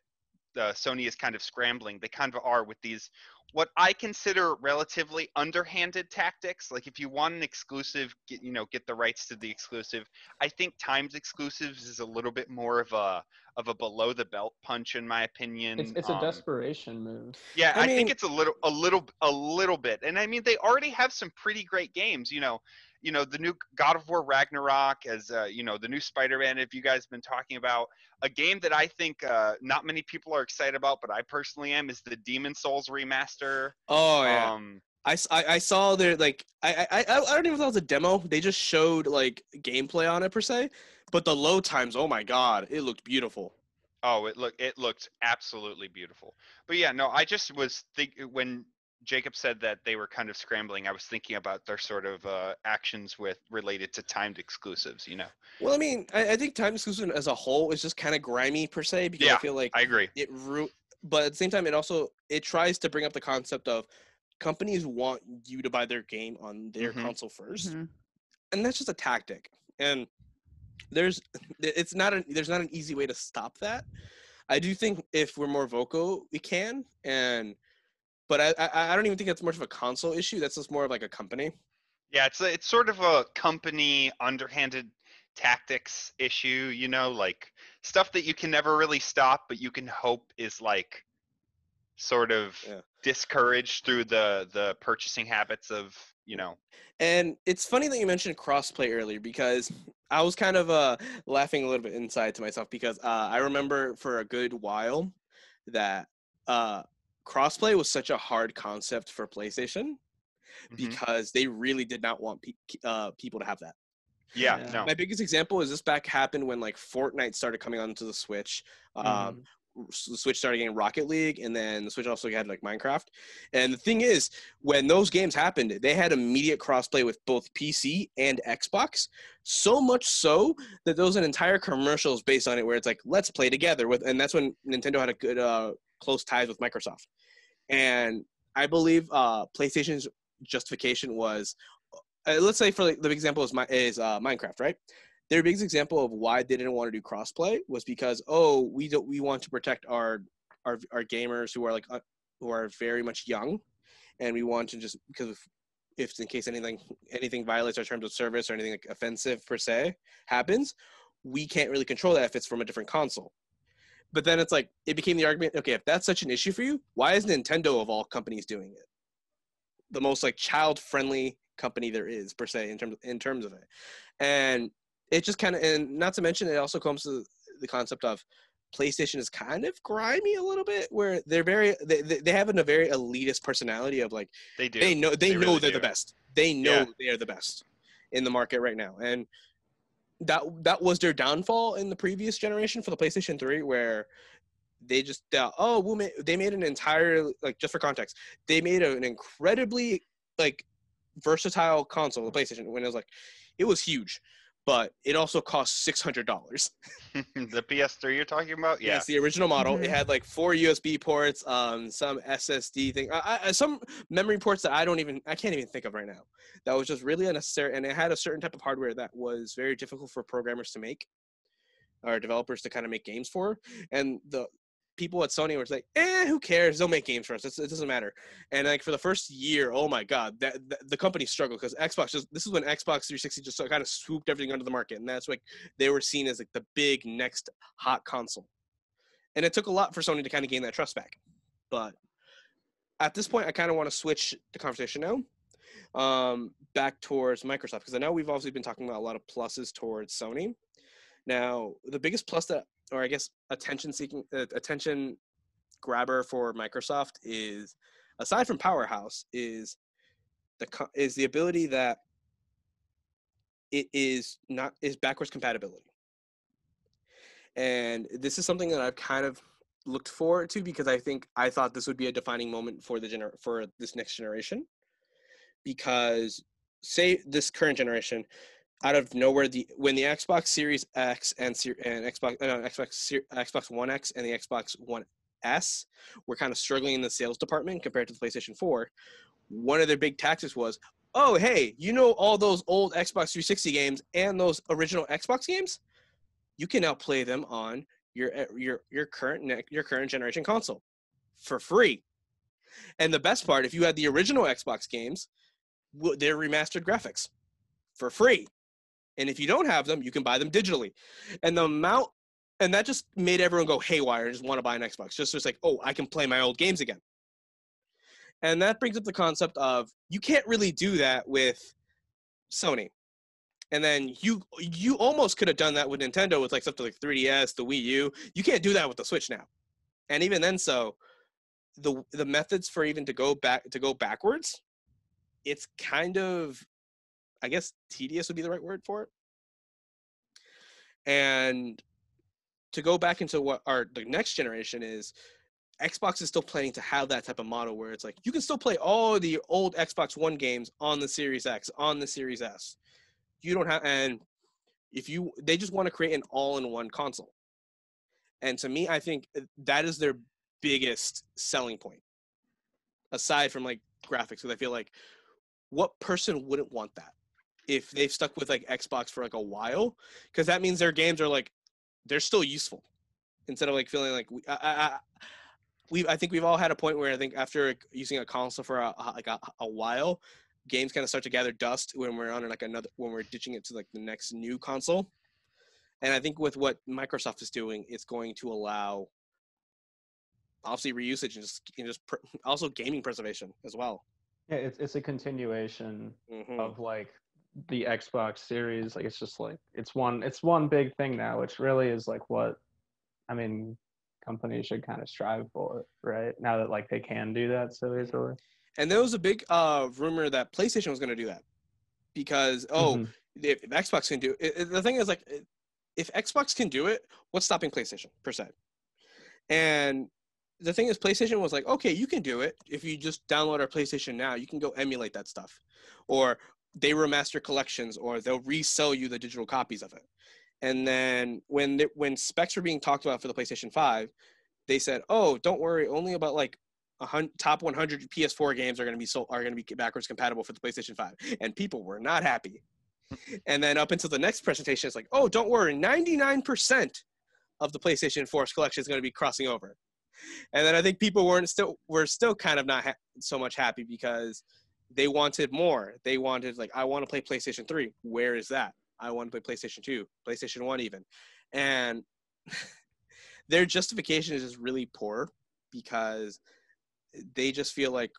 Sony is kind of scrambling. They kind of are with these what I consider relatively underhanded tactics. Like if you want an exclusive, get, you know, get the rights to the exclusive. I think times exclusives is a little bit more of a of a below the belt punch in my opinion. It's, it's a Um, desperation move. yeah, I I, think it's a little, a little, a little bit. And I mean, they already have some pretty great games. You know, you know, the new God of War Ragnarok, as uh, you know, the new Spider-Man. If you guys have been talking about a game that I think uh, not many people are excited about, but I personally am, is the Demon Souls remaster. Oh yeah. Um, I, I- I saw their like I, I I I don't even know if that was a demo. They just showed like gameplay on it per se, but the load times. Oh my god, it looked beautiful. Oh, it look it looked absolutely beautiful. But yeah, no, I just was think when Jacob said that they were kind of scrambling, I was thinking about their sort of uh, actions with related to timed exclusives. You know, Well, I mean, I, I think timed exclusive as a whole is just kind of grimy per se because I feel like I agree. it ru- but at the same time it also it tries to bring up the concept of companies want you to buy their game on their Mhm. console 1st Mhm. and that's just a tactic and there's [laughs] it's not an there's not an easy way to stop that i do think if we're more vocal we can and but i i, I don't even think that's much of a console issue. That's just more of like a company. Yeah, it's a, it's sort of a company underhanded tactics issue, you know, like stuff that you can never really stop, but you can hope is like sort of Yeah. discouraged through the the purchasing habits of you know. And it's funny that you mentioned crossplay earlier because I was kind of uh, laughing a little bit inside to myself because uh, I remember for a good while that uh, crossplay was such a hard concept for PlayStation mhm. because they really did not want pe- uh, people to have that. yeah, Yeah. no My biggest example is this back happened when like Fortnite started coming onto the Switch. Um, Mhm. s- the Switch started getting Rocket League, and then the Switch also had like Minecraft. And the thing is, when those games happened, they had immediate crossplay with both PC and Xbox. So much so that there was an entire commercials based on it, where it's like, "Let's play together." With, and that's when Nintendo had a good uh, close ties with Microsoft. And I believe uh, PlayStation's justification was, uh, let's say for like, the example is my is uh, Minecraft, right? their biggest example of why they didn't want to do crossplay was because oh we don't we want to protect our our our gamers who are like uh, who are very much young and we want to just because if, if in case anything anything violates our terms of service or anything like offensive per se happens we can't really control that if it's from a different console but then it's like it became the argument okay if that's such an issue for you why is nintendo of all companies doing it? The most like child friendly company there is per se in terms in terms of it. And it just kind of and not to mention it also comes to the concept of playstation is kind of grimy a little bit where they're very they, they have a very elitist personality of like they do. they know they, They know really they're do. the best. They know Yeah. they are the best in the market right now. And that that was their downfall in the previous generation for the playstation 3 where they just oh we'll they made an entire like just for context they made an incredibly like versatile console the playstation when it was like it was huge but it also cost six hundred dollars. [laughs] the PS3 you're talking about? Yeah. Yes, the original model. It Mhm. had like four USB ports, um, some SSD thing, I, I, some memory ports that I don't even, I can't even think of right now. That was just really unnecessary, and it had a certain type of hardware that was very difficult for programmers to make, or developers to kind of make games for. And the people at Sony were like, "Eh, who cares? They'll make games for us. It's, it doesn't matter." And like for the first year, oh my god, that, that the company struggled because Xbox just this is when Xbox 360 just kind of swooped everything under the market, and that's like they were seen as like the big next hot console. And it took a lot for Sony to kind of gain that trust back. But at this point, I kind of want to switch the conversation now um, back towards Microsoft because I know we've obviously been talking about a lot of pluses towards Sony. Now, the biggest plus that, or I guess attention seeking, uh, attention grabber for Microsoft is, aside from Powerhouse, is the is the ability that it is not is backwards compatibility. And this is something that I've kind of looked forward to because I think I thought this would be a defining moment for the gener- for this next generation. Because say this current generation, out of nowhere, the when the Xbox Series X and and Xbox uh, Xbox Xbox One X and the Xbox One S were kind of struggling in the sales department compared to the PlayStation 4, one of their big tactics was, oh hey, you know all those old Xbox 360 games and those original Xbox games, you can now play them on your uh, your your current your current generation console for free. And the best part, if you had the original Xbox games, they're remastered graphics for free. And if you don't have them, you can buy them digitally. And the amount, and that just made everyone go haywire and just want to buy an Xbox. Just just like, oh, I can play my old games again. And that brings up the concept of you can't really do that with Sony. And then you you almost could have done that with Nintendo with like stuff like 3DS, the Wii U. You can't do that with the Switch now. And even then, so the the methods for even to go back to go backwards, it's kind of, I guess, tedious would be the right word for it. And to go back into what our the next generation is, Xbox is still planning to have that type of model where it's like you can still play all the old Xbox One games on the Series X, on the Series S. You don't have, and if you, they just want to create an all-in-one console. And to me, I think uh, that is their biggest selling point, aside from like graphics. Because I feel like, what person wouldn't want that if they've stuck with like Xbox for like a while? Because that means their games are like, they're still useful, instead of like feeling like we, I, I, we I think we've all had a point where I think after using a console for a, like a, a while, games kind of start to gather dust when we're on like another when we're ditching it to like the next new console. And I think with what Microsoft is doing, it's going to allow obviously reusage and just and just pr- also gaming preservation as well. Yeah, it's it's a continuation Mhm. of like the Xbox series. Like it's just like it's one it's one big thing now, which really is like what I mean companies should kind of strive for, right? Now that like they can do that so easily. And there was a big uh, rumor that PlayStation was going to do that because oh, Mhm. if, if Xbox can do it, it- the thing is like if Xbox can do it, what's stopping PlayStation per se? And the thing is, PlayStation was like, okay, you can do it if you just download our PlayStation now. You can go emulate that stuff, or they remaster collections, or they'll resell you the digital copies of it. And then when the, when specs were being talked about for the PlayStation Five, they said, oh, don't worry, only about like a top 100 PS4 games are going to be sold are going to be backwards compatible for the PlayStation 5, and people were not happy. [laughs] and then up until the next presentation, it's like, oh, don't worry, 99% of the PlayStation 4's collection is going to be crossing over. And then I think people weren't still were still kind of not ha- so much happy because they wanted more. They wanted like, I want to play PlayStation 3. Where is that? I want to play PlayStation 2, PlayStation 1 even. And [laughs] their justification is just really poor because they just feel like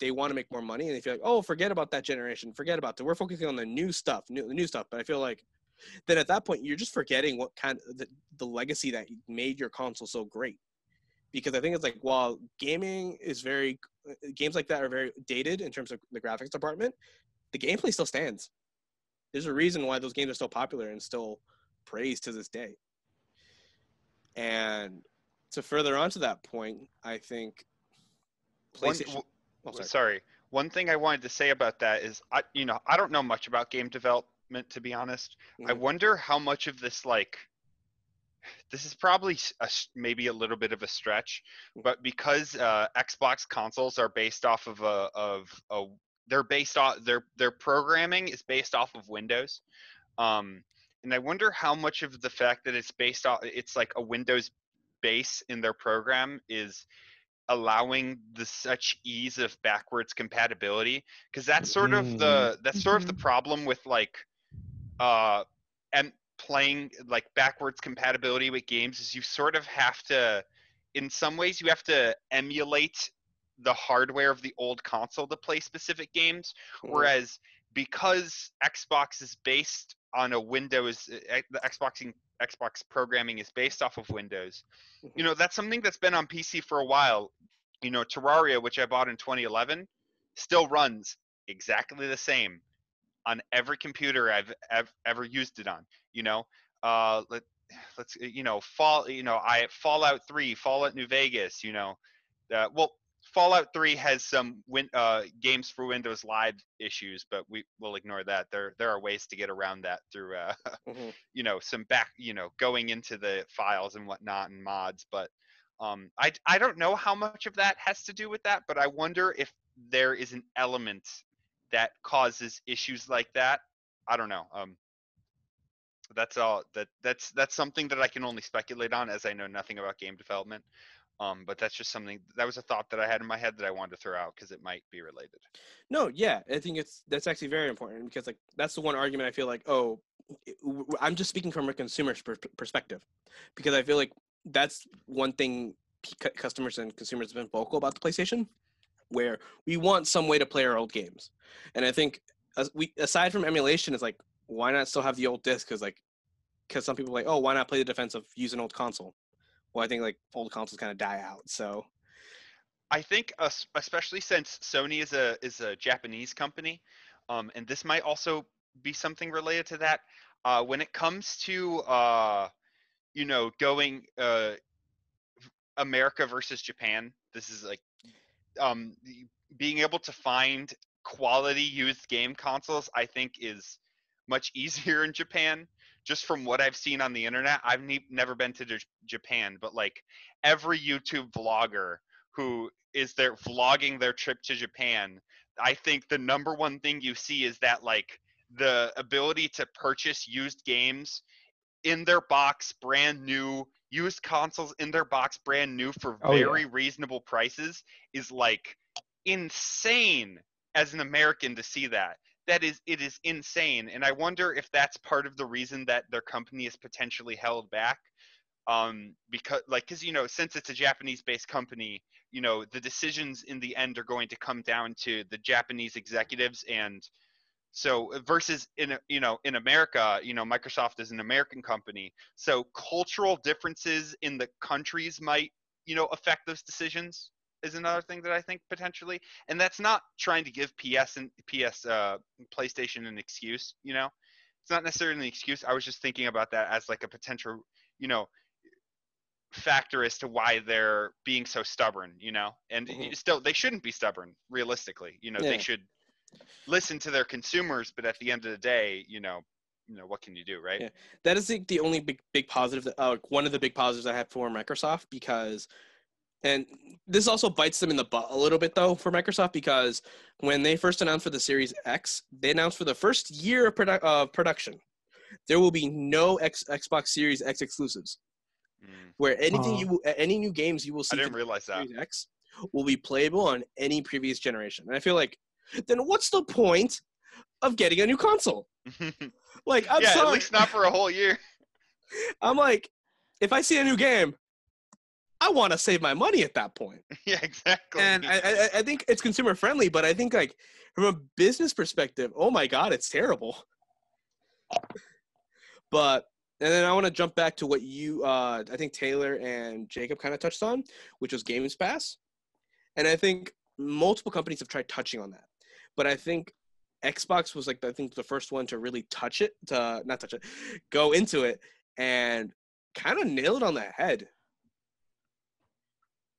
they want to make more money and they feel like, oh, forget about that generation, forget about that. We're focusing on the new stuff, new, the new stuff. But I feel like then at that point, you're just forgetting what kind of the, the legacy that made your console so great. Because I think it's like while gaming is very games like that are very dated in terms of the graphics department, the gameplay still stands. There's a reason why those games are still popular and still praised to this day. And to further on to that point, I think One- PlayStation. w- oh, sorry. sorry. One thing I wanted to say about that is, I you know I don't know much about game development to be honest. I Mhm. wonder how much of this like this is probably a maybe a little bit of a stretch, but because uh, Xbox consoles are based off of a of a they're based off their their programming is based off of Windows, um, and I wonder how much of the fact that it's based off it's like a Windows base in their program is allowing the such ease of backwards compatibility because that's sort of the that's sort of the problem with like uh and playing like backwards compatibility with games is you sort of have to in some ways you have to emulate the hardware of the old console to play specific games. Mhm. whereas because xbox is based on a windows uh, the xbox xbox programming is based off of windows. You know that's something that's been on pc for a while. You know terraria which i bought in 2011 still runs exactly the same on every computer i've ev- ever used it on you know uh let, let's you know fall you know i fallout 3 fallout new vegas you know uh, well fallout 3 has some win, uh, games for windows live issues but we will ignore that there there are ways to get around that through uh, Mhm. [laughs] you know some back you know going into the files and whatnot and mods but um i i don't know how much of that has to do with that but i wonder if there is an element that causes issues like that i don't know um that's all that that's that's something that i can only speculate on as i know nothing about game development um but that's just something that was a thought that i had in my head that i wanted to throw out because it might be related. No, yeah, I think it's that's actually very important because like that's the one argument I feel like oh, I'm just speaking from a consumer's per- perspective because I feel like that's one thing customers and consumers have been vocal about the PlayStation, where we want some way to play our old games, and I think we aside from emulation, it's like why not still have the old disc? Because like, because some people like oh why not play the defense of use an old console? Well, I think like old consoles kind of die out, so I think, es- especially since Sony is a is a Japanese company, um, and this might also be something related to that. Uh, when it comes to, uh, you know, going uh, America versus Japan, this is like um, being able to find quality used game consoles. I think is much [laughs] easier in Japan. Just from what I've seen on the internet, I've ne- never been to J- Japan, but like every YouTube vlogger who is there vlogging their trip to Japan, I think the number one thing you see is that like the ability to purchase used games in their box brand new used consoles in their box brand new for Oh, yeah. very reasonable prices is like insane as an American to see that. That is it is insane and I wonder if that's part of the reason that their company is potentially held back um because like because you know since it's a japanese based company you know the decisions in the end are going to come down to the japanese executives and so uh, versus in you know in america you know microsoft is an american company. So cultural differences in the countries might you know affect those decisions is another thing that i think potentially. And that's not trying to give ps and ps uh playstation an excuse you know? It's not necessarily an excuse. I was just thinking about that as like a potential you know factor as to why they're being so stubborn you know? And Mhm. still they shouldn't be stubborn realistically. You know Yeah. they should listen to their consumers but at the end of the day you know you know what can you do right? Yeah. that is the, the only big big positive that, uh, one of the big positives i have for microsoft because and this also bites them in the butt a little bit though for microsoft because when they first announced for the series x they announced for the first year of produ- uh, production there will be no X- xbox series x exclusives. Mm, where anything Oh. you any new games you will see i see didn't realize that. Series x will be playable on any previous generation. And i feel like then what's the point of getting a new console? [laughs] Like i'm yeah sorry. at least not for a whole year. [laughs] I'm like, if I see a new game, I want to save my money at that point. [laughs] yeah exactly. And I, I, I think it's consumer friendly, but I think like from a business perspective, oh my god, it's terrible. But and then I want to jump back to what you, uh, I think Taylor and Jacob kind of touched on, which was Games Pass, and I think multiple companies have tried touching on that, but I think Xbox was like I think the first one to really touch it, to not touch it, go into it, and kind of nail it on the head.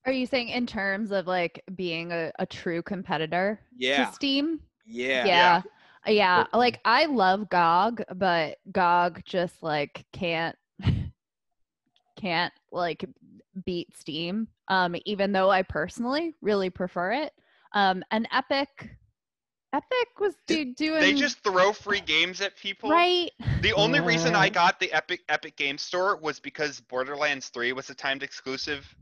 Are you saying in terms of like being a, a true competitor Yeah, to Steam? yeah, Yeah. Uh, Yeah. But- Like I love GOG, but GOG just like can't [laughs] can't like beat Steam. Um, even though I personally really prefer it. Um, and Epic Epic was do, doing they just throw free games at people right. The only reason I got the Epic Epic Game Store was because Borderlands 3 was a timed exclusive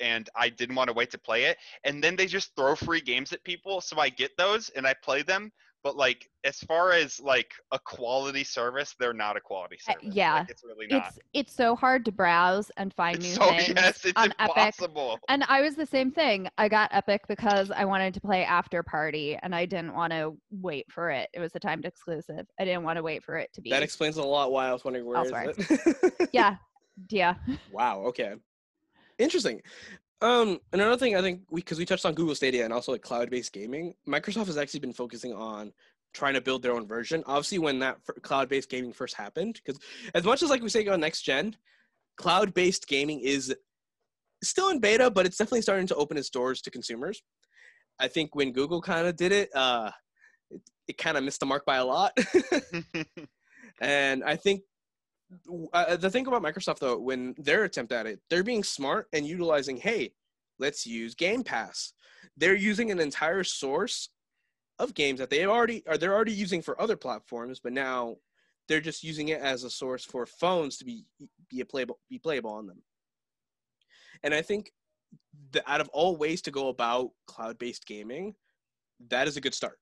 and I didn't want to wait to play it. And then they just throw free games at people, so I get those and I play them. But like as far as like a quality service, they're not a quality Uh, service. yeah. Like, it's really not. It's it's so hard to browse and find It's new so things yes, it's on Epic. impossible. And I was the same thing. I got Epic because I wanted to play After Party and I didn't want to wait for it. It was a timed exclusive. I didn't want to wait for it to be. That explains a lot why I was wondering where is Elsewhere. it. [laughs] yeah. Yeah. Wow. Okay. Interesting. Um, another thing I think we because we touched on Google Stadia and also like cloud-based gaming, Microsoft has actually been focusing on trying to build their own version. Obviously, when that f- cloud-based gaming first happened, because as much as like we say on next gen, cloud-based gaming is still in beta, but it's definitely starting to open its doors to consumers. I think when Google kind of did it, uh, it, it kind of missed the mark by a lot. [laughs] [laughs] And I think uh, the thing about Microsoft, though, when their attempt at it, they're being smart and utilizing, hey, let's use Game Pass. They're using an entire source of games that they already are they're already using for other platforms, but now they're just using it as a source for phones to be be playable be playable on them. And I think that out of all ways to go about cloud-based gaming, that is a good start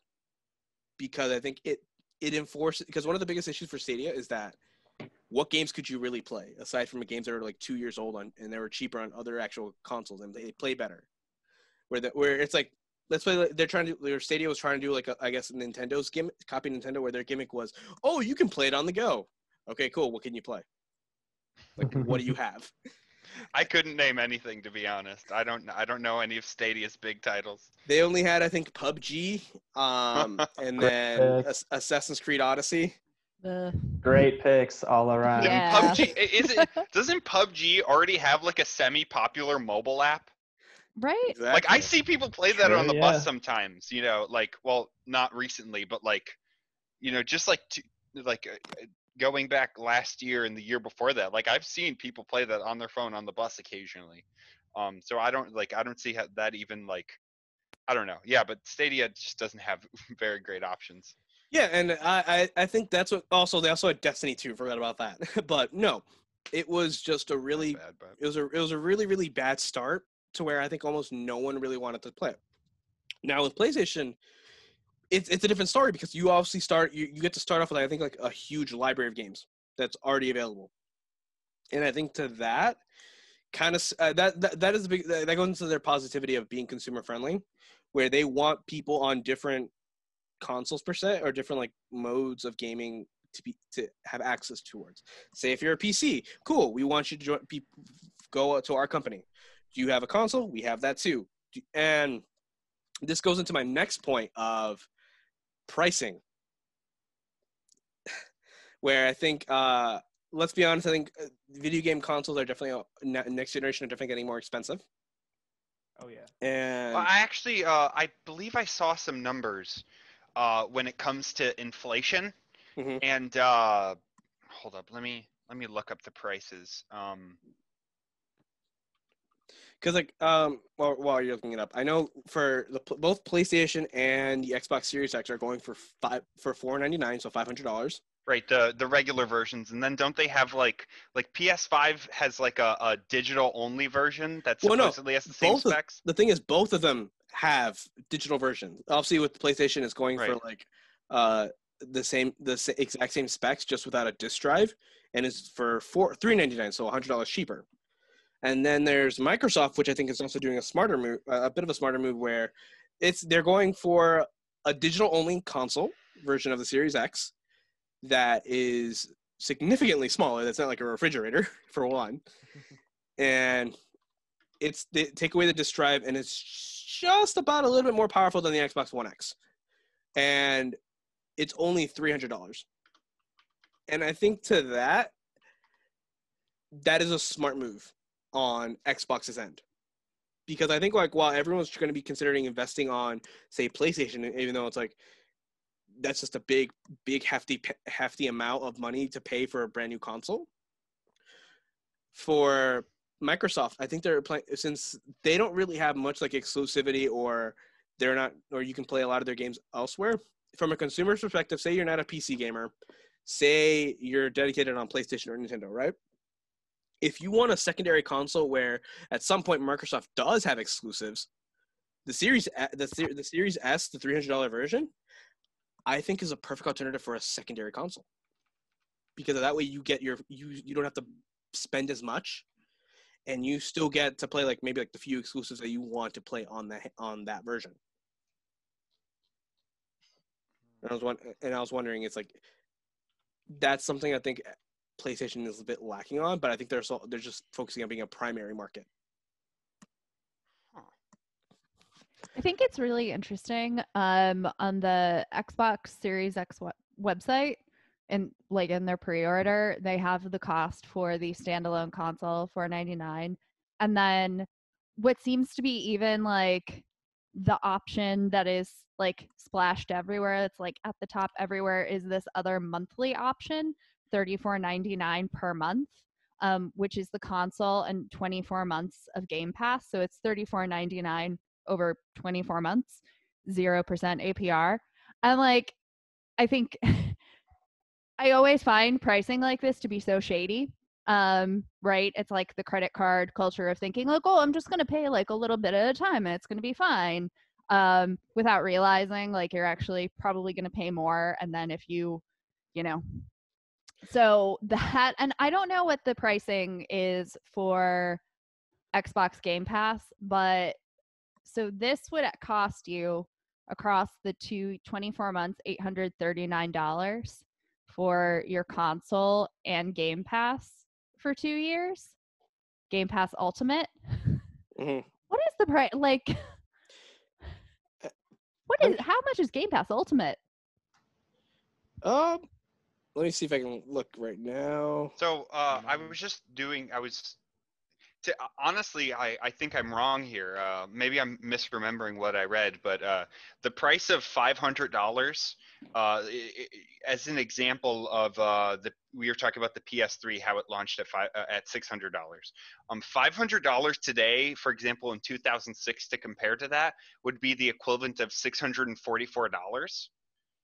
because I think it it enforces because one of the biggest issues for Stadia is that what games could you really play aside from the games that are like two years old on and they were cheaper on other actual consoles and they play better. Where the, where it's like let's play they're trying to their Stadia was trying to do like a, I guess Nintendo's gimmick copy Nintendo where their gimmick was oh you can play it on the go. Okay, cool. What can you play? Like what do you [laughs] have? I couldn't name anything to be honest. I don't I don't know any of Stadia's big titles. They only had I think PUBG, um, [laughs] and then Assassin's Creed Odyssey. The Great picks all around. Yeah. PUBG is it doesn't PUBG already have like a semi-popular mobile app? right. Like I see people play that Sure, on the yeah. bus sometimes, you know, like well, not recently, but like you know, just like to, like uh, uh, going back last year and the year before that, like I've seen people play that on their phone on the bus occasionally. Um so I don't like I don't see how that even like I don't know. Yeah, but Stadia just doesn't have [laughs] very great options. Yeah, and I, I I think that's what also they also had Destiny 2, forgot about that. [laughs] but no, it was just a really Bad, but it was a it was a really really bad start to where I think almost no one really wanted to play it. Now with PlayStation, it's it's a different story because you obviously start you, you get to start off with I think like a huge library of games that's already available. and I think to that kind of uh, that, that that is a big that goes into their positivity of being consumer friendly, where they want people on different consoles per se or different like modes of gaming to be to have access towards. Say if you're a PC, cool. We want you to join, be, go to our company. Do you have a console? We have that too. And this goes into my next point of pricing, [sighs] where I think, uh, let's be honest, I think uh, video game consoles are definitely uh, next generation are definitely getting more expensive. Oh yeah. And Well, I actually, uh, I believe I saw some numbers uh, when it comes to inflation, Mhm. and uh, hold up, let me let me look up the prices. Um, because like um while, while you're looking it up i know for the both playstation and the xbox series x are going for five for 499 so $500 right, the the regular versions, and then don't they have like like PS5 has like a, a digital only version that Well, no, supposedly has the same both of- specs? the thing is both of them have digital versions. Obviously with the playstation it's going for like uh the same the exact same specs just without a disk drive and it's for four 399 so $100 cheaper. And then there's microsoft which i think is also doing a smarter move a bit of a smarter move where it's they're going for a digital only console version of the series x that is significantly smaller. That's not like a refrigerator [laughs] for one. [laughs] And it's they take away the disk drive and it's just about a little bit more powerful than the Xbox One X, and it's only three hundred dollars. And I think to that, that is a smart move on Xbox's end, because I think like while everyone's going to be considering investing on say PlayStation, even though it's like that's just a big, big hefty, hefty amount of money to pay for a brand new console. For Microsoft, I think they're playing since they don't really have much like exclusivity or they're not or you can play a lot of their games elsewhere. From a consumer's perspective, say you're not a PC gamer, say you're dedicated on PlayStation or Nintendo, right? If you want a secondary console where at some point Microsoft does have exclusives, the Series the, the Series S, the $300 version, I think is a perfect alternative for a secondary console. Because that way you get your you you don't have to spend as much and you still get to play like maybe like the few exclusives that you want to play on that on that version. And I was and I was wondering, it's like that's something I think PlayStation is a bit lacking on, but I think they're so they're just focusing on being a primary market. I think it's really interesting um, on the Xbox Series X website and like in their pre-order, they have the cost for the standalone console, 499, and then what seems to be even like the option that is like splashed everywhere, it's like at the top everywhere is this other monthly option, 34.99 per month. Um, which is the console and 24 months of Game Pass. So it's 34.99 over 24 months, 0% APR. And like, I think [laughs] I always find pricing like this to be so shady. Um, right? It's like the credit card culture of thinking, like, oh, I'm just gonna pay like a little bit at a time and it's gonna be fine. Um, without realizing like you're actually probably gonna pay more. And then if you, you know, so that and I don't know what the pricing is for Xbox Game Pass, but so this would cost you across the two 24 months $839 for your console and Game Pass for 2 years. Game Pass Ultimate. Mhm. What is the price like what is how much is Game Pass Ultimate? Um, let me see if I can look right now. So uh, I was just doing. I was. To, honestly, I, I think I'm wrong here. Uh, maybe I'm misremembering what I read, but uh, the price of five hundred dollars, uh, i- i- as an example of uh, the we were talking about the PS3, how it launched at five uh, at six hundred dollars. Um, five hundred dollars today, for example, in 2006, to compare to that, would be the equivalent of six hundred and forty-four dollars.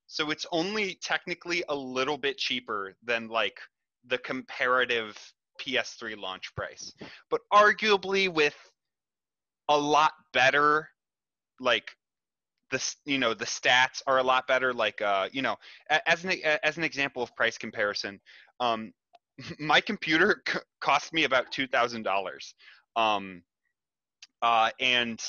So it's only technically a little bit cheaper than like the comparative PS3 launch price, but arguably with a lot better, like the you know the stats are a lot better. Like uh you know as an as an example of price comparison, um [laughs] my computer [laughs] c- cost me about two thousand dollars, um, uh, and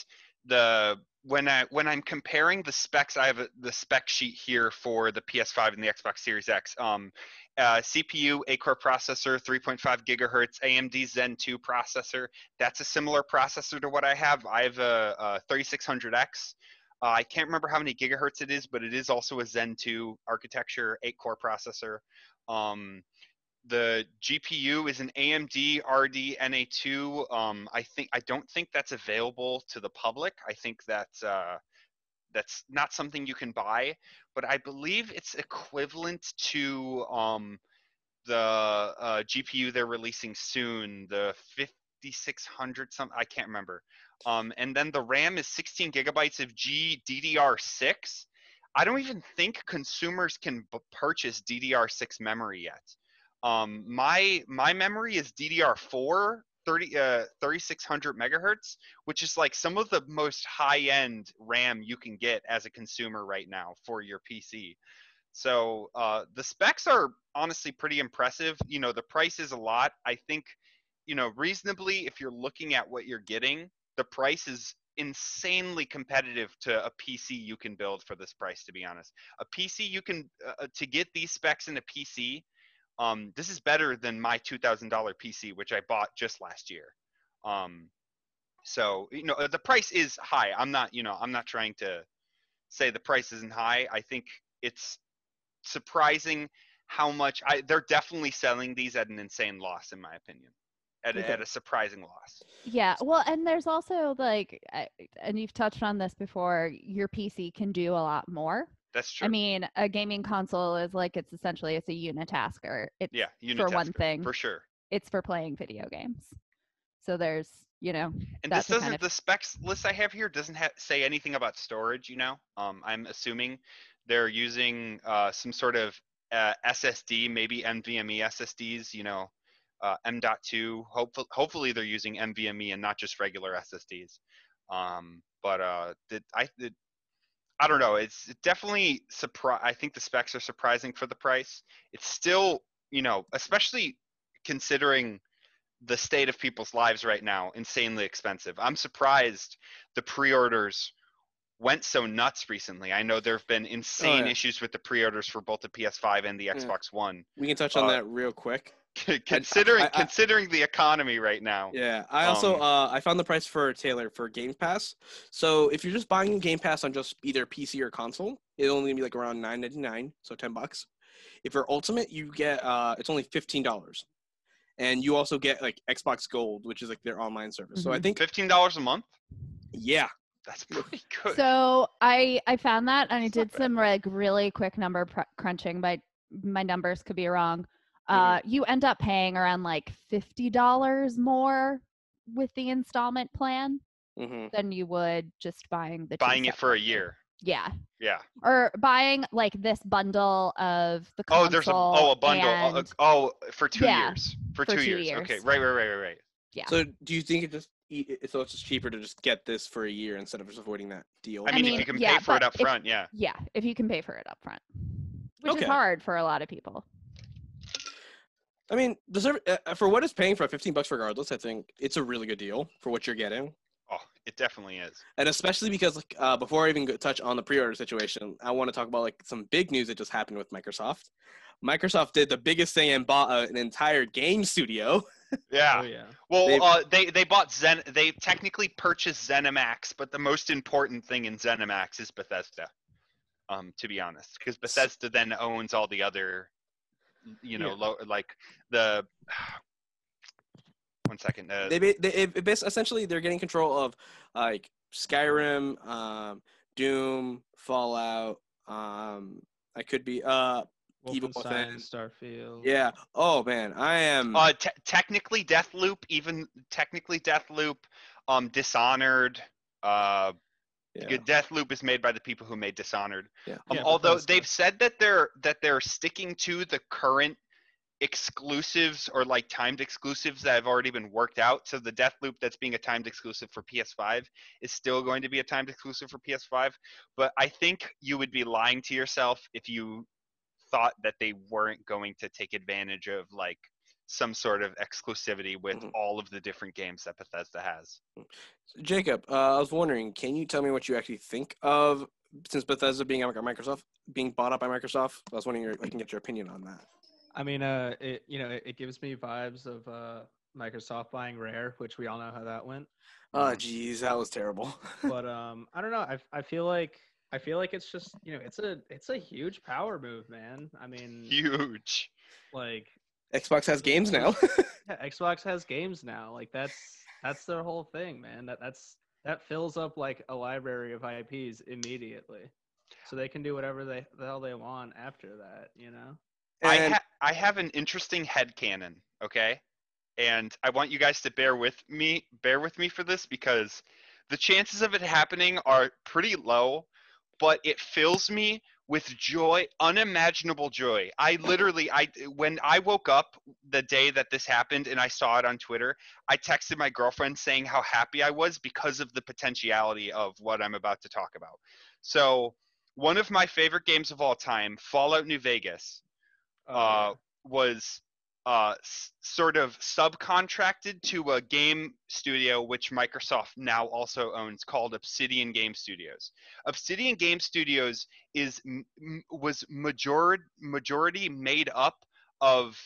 the when I when I'm comparing the specs, I have a, the spec sheet here for the PS5 and the Xbox Series X. Um, uh, CPU, 8-core processor, 3.5 gigahertz, AMD Zen 2 processor. That's a similar processor to what I have. I have a, a 3600X. Uh, I can't remember how many gigahertz it is, but it is also a Zen 2 architecture, 8-core processor. Um, the GPU is an AMD RDNA2. Um, I think I don't think that's available to the public. I think that's uh, that's not something you can buy, but I believe it's equivalent to um, the uh, GPU they're releasing soon, the 5600 some I can't remember. Um, and then the RAM is 16 gigabytes of GDDR6. I don't even think consumers can b- purchase DDR6 memory yet. Um, my my memory is DDR4 30 uh 3600 megahertz, which is like some of the most high end RAM you can get as a consumer right now for your PC. So uh, the specs are honestly pretty impressive. You know, the price is a lot. I think, you know, reasonably, if you're looking at what you're getting, the price is insanely competitive to a PC you can build for this price. To be honest, a PC you can uh, to get these specs in a PC um, this is better than my $2000 pc which i bought just last year um, so you know the price is high i'm not you know i'm not trying to say the price isn't high i think it's surprising how much i they're definitely selling these at an insane loss in my opinion at, Okay. a, at a surprising loss Yeah, well, and there's also like, and you've touched on this before. Your PC can do a lot more. That's true I mean, a gaming console is like it's essentially it's a unitasker. It's yeah for one thing. for sure it's for playing video games. So there's, you know, And this doesn't kind of- the specs list I have here doesn't ha- say anything about storage. You know, um, I'm assuming they're using uh, some sort of uh, SSD, maybe NVMe SSDs. You know, uh, M.2. Hopefully, hopefully they're using NVMe and not just regular SSDs. Um, but uh, did I did, I don't know. It's definitely surprise. I think the specs are surprising for the price. It's still, you know, especially considering the state of people's lives right now insanely expensive. I'm surprised the pre-orders went so nuts recently. I know there have been insane yeah. issues with the pre-orders for both the PS5 and the Yeah. Xbox One. We can touch on Uh, that real quick. Considering I- I- considering the economy right now. Yeah, I also Um, uh, I found the price for Taylor for Game Pass. So if you're just buying Game Pass on just either PC or console, it'll only be like around nine ninety nine, so ten bucks. If you're Ultimate, you get uh, it's only fifteen dollars, and you also get like Xbox Gold, which is like their online service. So I Mhm. think Fifteen dollars a month. yeah, That's pretty good. So I I found that and I did some like really quick number pr- crunching, but my numbers could be wrong. Mm-hmm. Uh, you end up paying around like fifty dollars more with the installment plan hmm than you would just buying the Buying it for a year. Yeah, Yeah. or buying like this bundle of the console. Oh, there's a oh a bundle. Oh, and- oh, for two Yeah, years. For, for two, two years. years. Okay. Right. Right. Right. Right. Right. yeah. So do you think it just e- so it's just cheaper to just get this for a year instead of just avoiding that deal? I mean, if mean, you can yeah, pay for it but up if- yeah. yeah, if you can pay for it up front, which Okay. is hard for a lot of people. I mean, the serv- uh, for what it's paying for 15 bucks regardless, I think it's a really good deal for what you're getting. Oh, it definitely is. And especially because like, uh, before I even touch on the pre-order situation, I want to talk about like some big news that just happened with Microsoft. Microsoft did the biggest thing and bought uh, an entire game studio. [laughs] Yeah. Oh yeah. Well, They've- uh, they they bought Zen. They technically purchased ZeniMax, but the most important thing in ZeniMax is Bethesda. Um, to be honest, because Bethesda then owns all the other, you know, Yeah. lo- like the. [sighs] One second. Uh, They, they it, it bas- essentially they're getting control of like Skyrim, um, Doom, Fallout. Um, I could be uh Evil Wolfenstein, Within. Starfield. yeah. Oh man, I am. uh, te- technically, Deathloop, even technically Deathloop, um, Dishonored. Uh, yeah. Deathloop is made by the people who made Dishonored. Yeah. Um, Yeah, although they've said that they're that they're sticking to the current exclusives or like timed exclusives that have already been worked out. So the Deathloop that's being a timed exclusive for PS5 is still going to be a timed exclusive for PS5. But I think you would be lying to yourself if you thought that they weren't going to take advantage of like some sort of exclusivity with Mhm. all of the different games that Bethesda has. Jacob, uh, I was wondering, can you tell me what you actually think of since Bethesda being like Microsoft being bought up by Microsoft? I was wondering if I can get your opinion on that. I mean, uh, it you know it, it gives me vibes of uh Microsoft buying Rare, which we all know how that went. Oh, jeez, that was terrible. [laughs] But um, I don't know. I I feel like I feel like it's just you know it's a it's a huge power move, man. I mean, Huge. like Xbox has games now. [laughs] yeah, Xbox has games now. Like that's that's their whole thing, man. That that's that fills up like a library of IPs immediately, so they can do whatever they the hell they want after that. You know. I, ha- I have an interesting head headcanon, okay? And I want you guys to bear with me, bear with me for this because the chances of it happening are pretty low, but it fills me with joy, unimaginable joy. I literally I when I woke up the day that this happened and I saw it on Twitter, I texted my girlfriend saying how happy I was because of the potentiality of what I'm about to talk about. So, one of my favorite games of all time, Fallout New Vegas, Oh, uh, was uh, s- sort of subcontracted to a game studio which Microsoft now also owns called Obsidian Game Studios. Obsidian Game Studios is m- was majority majority made up of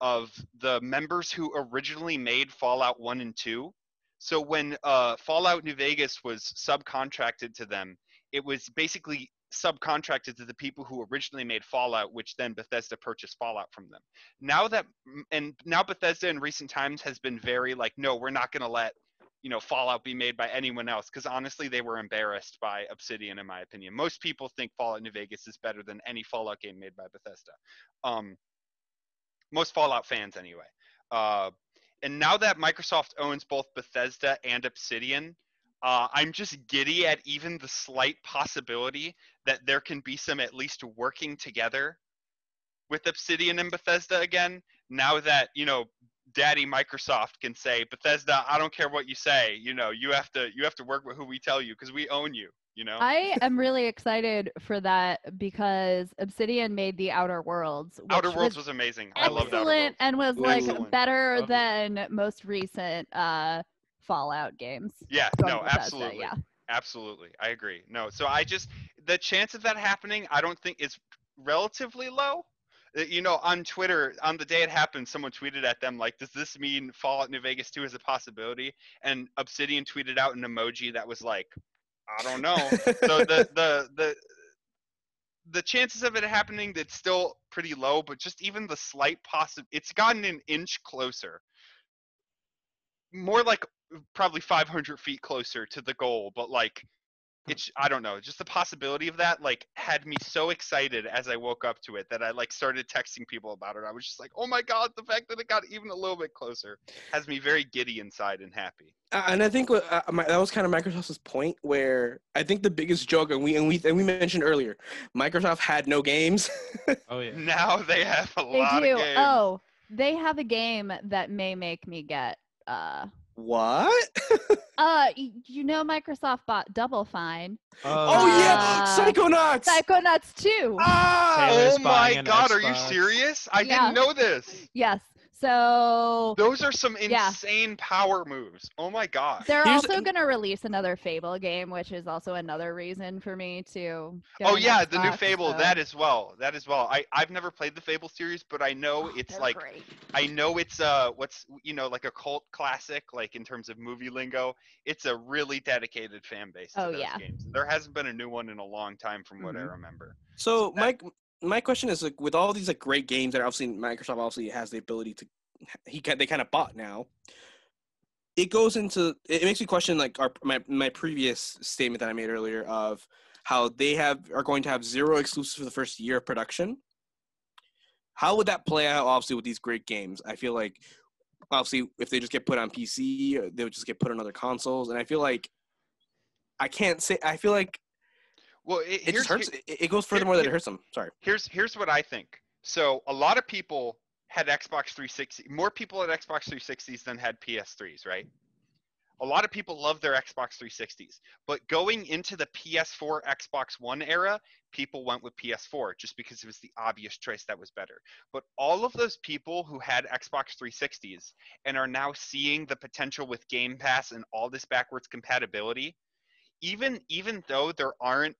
of the members who originally made Fallout 1 and 2. So when uh, Fallout New Vegas was subcontracted to them, it was basically subcontracted to the people who originally made Fallout, which then Bethesda purchased Fallout from them. Now that and now Bethesda in recent times has been very like, no, we're not going to let you know Fallout be made by anyone else because honestly they were embarrassed by Obsidian in my opinion. Most people think Fallout New Vegas is better than any Fallout game made by Bethesda. Um, most Fallout fans anyway. Uh, and now that Microsoft owns both Bethesda and Obsidian, uh, I'm just giddy at even the slight possibility that there can be some at least working together with Obsidian and Bethesda again. Now that you know, Daddy Microsoft can say, Bethesda, I don't care what you say. You know, you have to you have to work with who we tell you because we own you. You know. I am really excited for that because Obsidian made the Outer Worlds. Which Outer Worlds was was amazing. I loved Outer excellent and was like better Lovely. than most recent uh, Fallout games. Yeah, no, absolutely. Yeah. Absolutely. I agree. No, so I just the chance of that happening, I don't think is relatively low. Uh, You know, on Twitter, on the day it happened, someone tweeted at them like, "Does this mean Fallout New Vegas 2 is a possibility?" And Obsidian tweeted out an emoji that was like, "I don't know." so [laughs] the the the the chances of it happening that's still pretty low, but just even the slight possi it's gotten an inch closer. More like probably 500 feet closer to the goal, but like it's I don't know, just the possibility of that like had me so excited as I woke up to it that I like started texting people about it. I was just like, "Oh my god, the fact that it got even a little bit closer has me very giddy inside and happy." Uh, and I think what, uh, my, that was kind of Microsoft's point, where I think the biggest joke, and we and we and we mentioned earlier, Microsoft had no games. Oh yeah. Now they have a They lot do. of games. Oh, they have a game that may make me get. Uh, what? [laughs] uh, you know, Microsoft bought Double Fine, oh yeah, Uh, Psychonauts. Psychonauts 2. ah, Taylor's Oh my buying an god, are you serious? I Yeah. didn't know this. Yes. So Those are some Yeah. insane power moves. Oh my god. they're Here's- also going to release another Fable game, which is also another reason for me to. Oh yeah, the new Fable, so- that as well. That as well. I I've never played the Fable series, but I know it's like great. I know it's uh what's you know like a cult classic like in terms of movie lingo. It's a really dedicated fan base to Oh, those yeah. games. There hasn't been a new one in a long time from what I Mhm. remember. So that- Mike, my question is like, with all these like great games that obviously Microsoft obviously has the ability to, he they kind of bought now. It goes into it makes me question like our my my previous statement that I made earlier of how they have are going to have zero exclusives for the first year of production. How would that play out obviously with these great games? I feel like obviously if they just get put on PC, they would just get put on other consoles, and I feel like I can't say I feel like Well, it, it hurts. here- It, goes further more than it hurts them. Sorry. here's here's what I think. So a lot of people had Xbox 360. More people had Xbox 360s than had PS3s, right? A lot of people love their Xbox 360s, but going into the PS4, Xbox One era, people went with PS4 just because it was the obvious choice that was better. But all of those people who had Xbox 360s and are now seeing the potential with Game Pass and all this backwards compatibility, even even though there aren't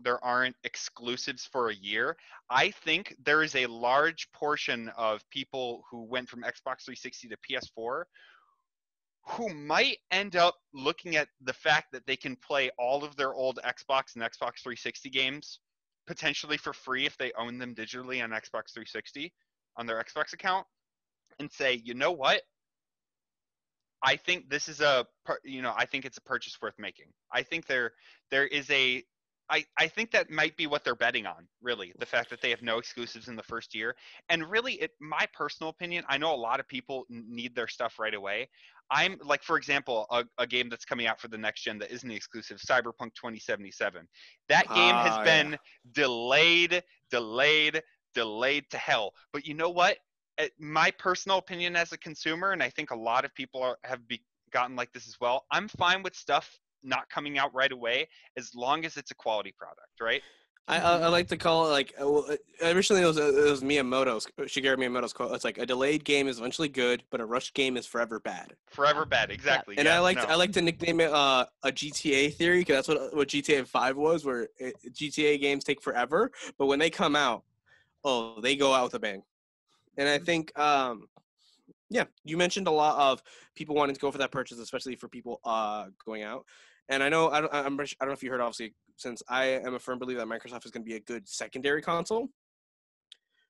there aren't exclusives for a year, I think there is a large portion of people who went from Xbox 360 to PS4 who might end up looking at the fact that they can play all of their old Xbox and Xbox 360 games potentially for free if they own them digitally on Xbox 360 on their Xbox account and say, you know what? I think this is a, you know, I think it's a purchase worth making. I think there, there is a I, I think that might be what they're betting on, really, the fact that they have no exclusives in the first year. And really, it my personal opinion, I know a lot of people need their stuff right away. I'm like, for example, a, a game that's coming out for the next gen that isn't exclusive, Cyberpunk 2077. That game has ah, been yeah. delayed, delayed, delayed to hell. But you know what? My personal opinion as a consumer, and I think a lot of people are, have be, gotten like this as well. I'm fine with stuff not coming out right away as long as it's a quality product, right? I, I like to call it like uh, well, uh, originally it was, uh, it was Miyamoto's Shigeru Miyamoto's quote. It's like a delayed game is eventually good, but a rushed game is forever bad. Forever bad, exactly. And yeah, I like no. I like to nickname it uh, a GTA theory because that's what what GTA Five was, where it, GTA games take forever, but when they come out, oh, they go out with a bang. And I think um, yeah, you mentioned a lot of people wanting to go for that purchase, especially for people uh, going out. And I know I don't, I'm, I don't know if you heard obviously since I am a firm believer that Microsoft is going to be a good secondary console,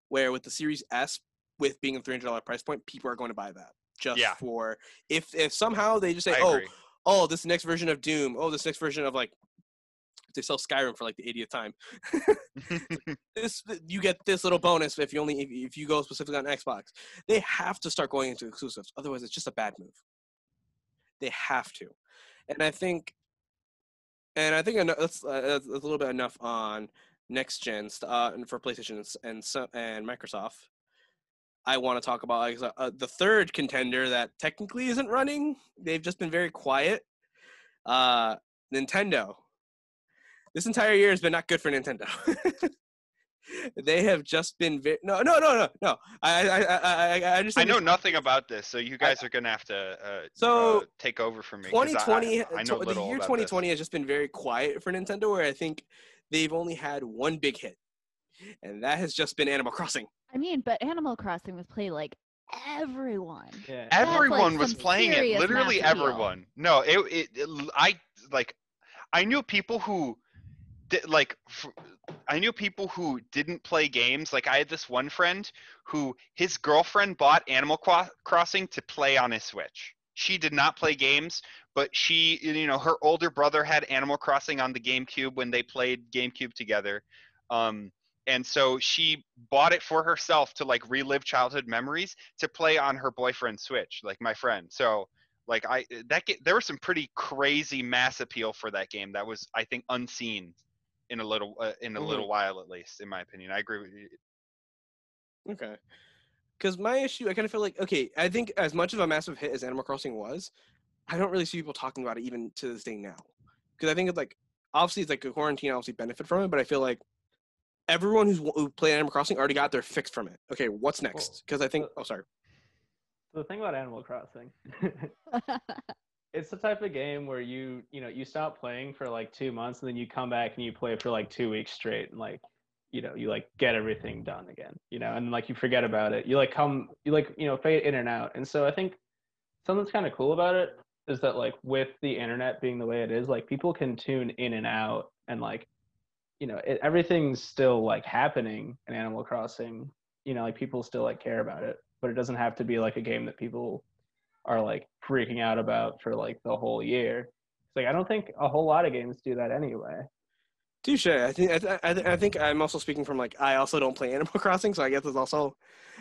where with the Series S with being a three hundred dollar price point, people are going to buy that just yeah. for if if somehow they just say, oh, oh, this next version of Doom, oh, this next version of like they sell Skyrim for like the 80th time. [laughs] [laughs] this you get this little bonus if you only if, if you go specifically on Xbox. They have to start going into exclusives, otherwise it's just a bad move. They have to, and I think and I think that's, uh, that's a little bit enough on next gen uh, for PlayStation and and Microsoft. I want to talk about uh, the third contender that technically isn't running. They've just been very quiet. Uh, Nintendo. This entire year has been not good for Nintendo. [laughs] they have just been very no no no no no I I I I, just I know nothing about this, so you guys I, are gonna have to uh, so uh, take over for me. 2020, I, I know the year 2020 this. has just been very quiet for Nintendo, where I think they've only had one big hit, and that has just been Animal Crossing. I mean, but Animal Crossing was played like everyone. Yeah. Everyone like was playing it. Literally everyone. No, it, it, it I like I knew people who like I knew people who didn't play games. Like I had this one friend who his girlfriend bought Animal Crossing to play on his Switch. She did not play games, but she, you know, her older brother had Animal Crossing on the GameCube when they played GameCube together. Um, and so she bought it for herself to like relive childhood memories to play on her boyfriend's Switch, like my friend. So like I that there was some pretty crazy mass appeal for that game that was I think unseen in a little uh, in a mm-hmm. little while at least in my opinion i agree with you. Okay. Because my issue i kind of feel like okay i think as much of a massive hit as animal crossing was i don't really see people talking about it even to this day now. Because i think it's like obviously it's like a quarantine obviously benefit from it but i feel like everyone who's who played animal crossing already got their fix from it. Okay what's next? Because i think oh sorry. the thing about animal crossing [laughs] [laughs] it's the type of game where you you know you stop playing for like two months and then you come back and you play for like two weeks straight and like you know you like get everything done again you know and like you forget about it. You like come you like you know fade in and out. And so i think something that's kind of cool about it is that like with the internet being the way it is like people can tune in and out and like you know it, everything's still like happening in animal crossing. You know like people still like care about it but it doesn't have to be like a game that people are like freaking out about for like the whole year. It's like I don't think a whole lot of games do that anyway. Touche. I think I, I, I think I'm also speaking from like I also don't play [laughs] Animal Crossing, so I guess it's also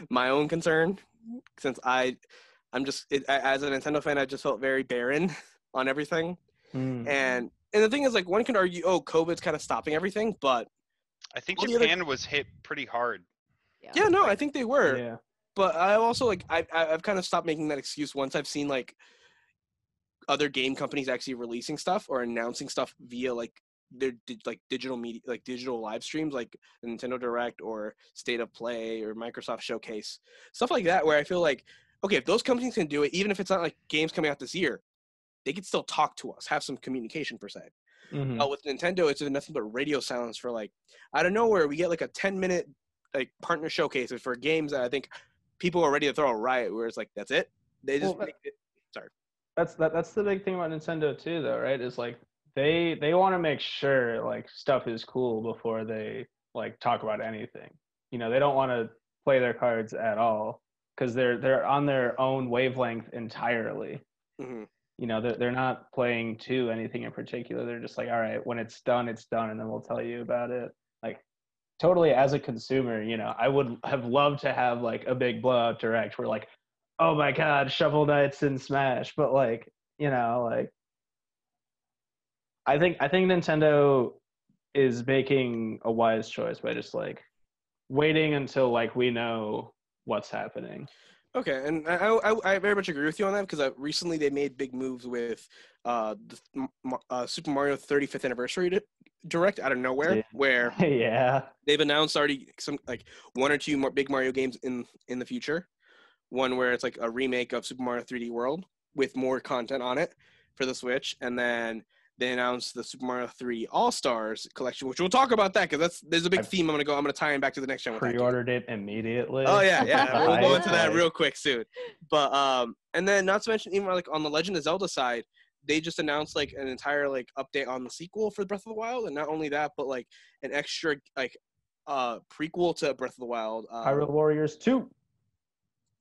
my own concern since I I'm just it, as a Nintendo fan, I just felt very barren [laughs] on everything. Mm. And and the thing is, like, one can argue, oh, COVID's kind of stopping everything, but I think Japan other... was hit pretty hard. Yeah. yeah, no, I think they were. Yeah but I also like I I've kind of stopped making that excuse once I've seen like other game companies actually releasing stuff or announcing stuff via like their like digital media like digital live streams like Nintendo Direct or State of Play or Microsoft Showcase stuff like that where I feel like okay if those companies can do it even if it's not like games coming out this year they could still talk to us have some communication per se Mhm. uh, with Nintendo, it's nothing but radio silence for like out of nowhere. We get like a ten minute like partner showcases for games that I think people are ready to throw a riot. Where it's like that's it. They just Well, make it, sorry. that's that, that's the big thing about Nintendo too, though, right? Is like they they want to make sure like stuff is cool before they like talk about anything. You know, they don't want to play their cards at all because they're they're on their own wavelength entirely. Mhm. You know, they're they're not playing to anything in particular. They're just like, all right, when it's done, it's done, and then we'll tell you about it. Like, totally as a consumer, you know, I would have loved to have like a big blowout direct where like, oh my god, Shovel Knights and Smash, but like, you know, like I think I think Nintendo is making a wise choice by just like waiting until like we know what's happening. Okay, and I, I I very much agree with you on that because uh, recently they made big moves with uh the uh, Super Mario 35th anniversary di- direct out of nowhere Yeah. where [laughs] yeah. they've announced already some like one or two more big Mario games in in the future. One where it's like a remake of Super Mario 3D World with more content on it for the Switch, and then they announced the Super Mario 3 All Stars collection, which we'll talk about that because that's there's a big I've theme. I'm gonna go. I'm gonna tie in back to the next gen. Pre-ordered it immediately. Oh yeah, yeah. [laughs] We'll go into that real quick soon. But um, and then not to mention even like on the Legend of Zelda side, they just announced like an entire like update on the sequel for Breath of the Wild, and not only that, but like an extra like uh prequel to Breath of the Wild. Uh, Hyrule Warriors 2.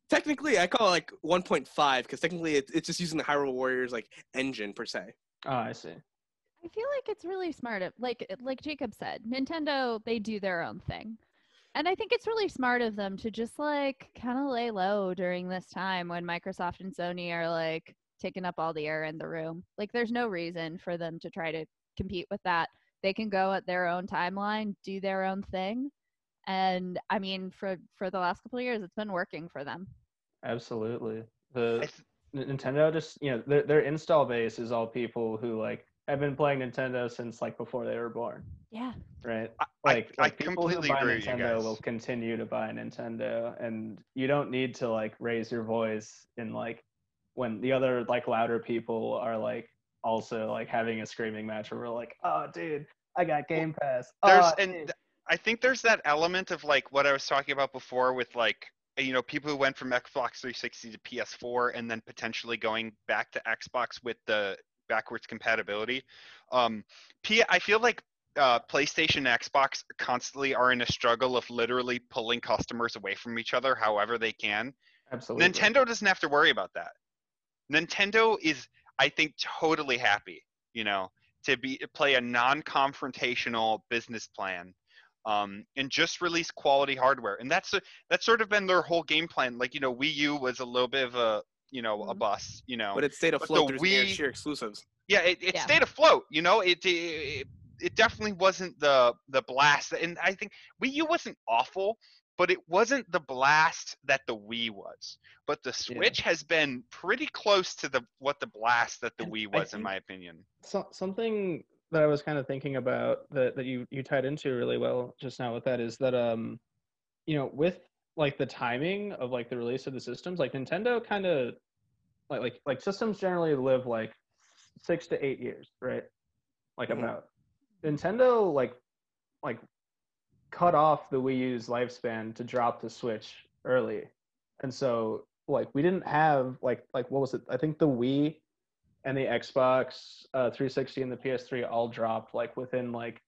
technically, I call it like 1.5 because technically it, it's just using the Hyrule Warriors like engine per se. Oh, I see. I feel like it's really smart. Of, like like Jacob said, Nintendo they do their own thing, and I think it's really smart of them to just like kind of lay low during this time when Microsoft and Sony are like taking up all the air in the room. Like there's no reason for them to try to compete with that. They can go at their own timeline, do their own thing, and I mean for for the last couple of years, it's been working for them. Absolutely. I The th- N- Nintendo just, you know, their, their install base is all people who like have been playing Nintendo since like before they were born, Yeah. right? I- Like, I like people who buy agree with you Nintendo will continue to buy Nintendo, and you don't need to like raise your voice in like when the other like louder people are like also like having a screaming match where we're like, oh, dude, I got Game Pass. there's oh, and dude." th- I think there's that element of like what I was talking about before with like you know people who went from Xbox 360 to PS4 and then potentially going back to Xbox with the backwards compatibility. Um, P I feel like uh, PlayStation and Xbox constantly are in a struggle of literally pulling customers away from each other however they can. absolutely. Nintendo doesn't have to worry about that. Nintendo is, I think, totally happy, you know, to be play a non-confrontational business plan, um, and just release quality hardware. And that's a, that's sort of been their whole game plan. Like, you know, Wii U was a little bit of a, you know, a Mhm. bust, you know. But it stayed But afloat the through their Wii- sheer exclusives. yeah, it, it Yeah. stayed afloat. You know, it, it it definitely wasn't the the blast. And I think Wii U wasn't awful, but it wasn't the blast that the Wii was. But the Yeah. Switch has been pretty close to the what the blast that the And Wii was, in my opinion. so, something that I was kind of thinking about that, that you, you tied into really well just now with that is that um you know with like the timing of like the release of the systems like Nintendo kind of like like like systems generally live like six to eight years right? Like Mhm. about. Nintendo like like cut off the Wii U's lifespan to drop the Switch early. And so like we didn't have like like what was it? I think the Wii and the Xbox uh, 360 and the PS3 all dropped like within like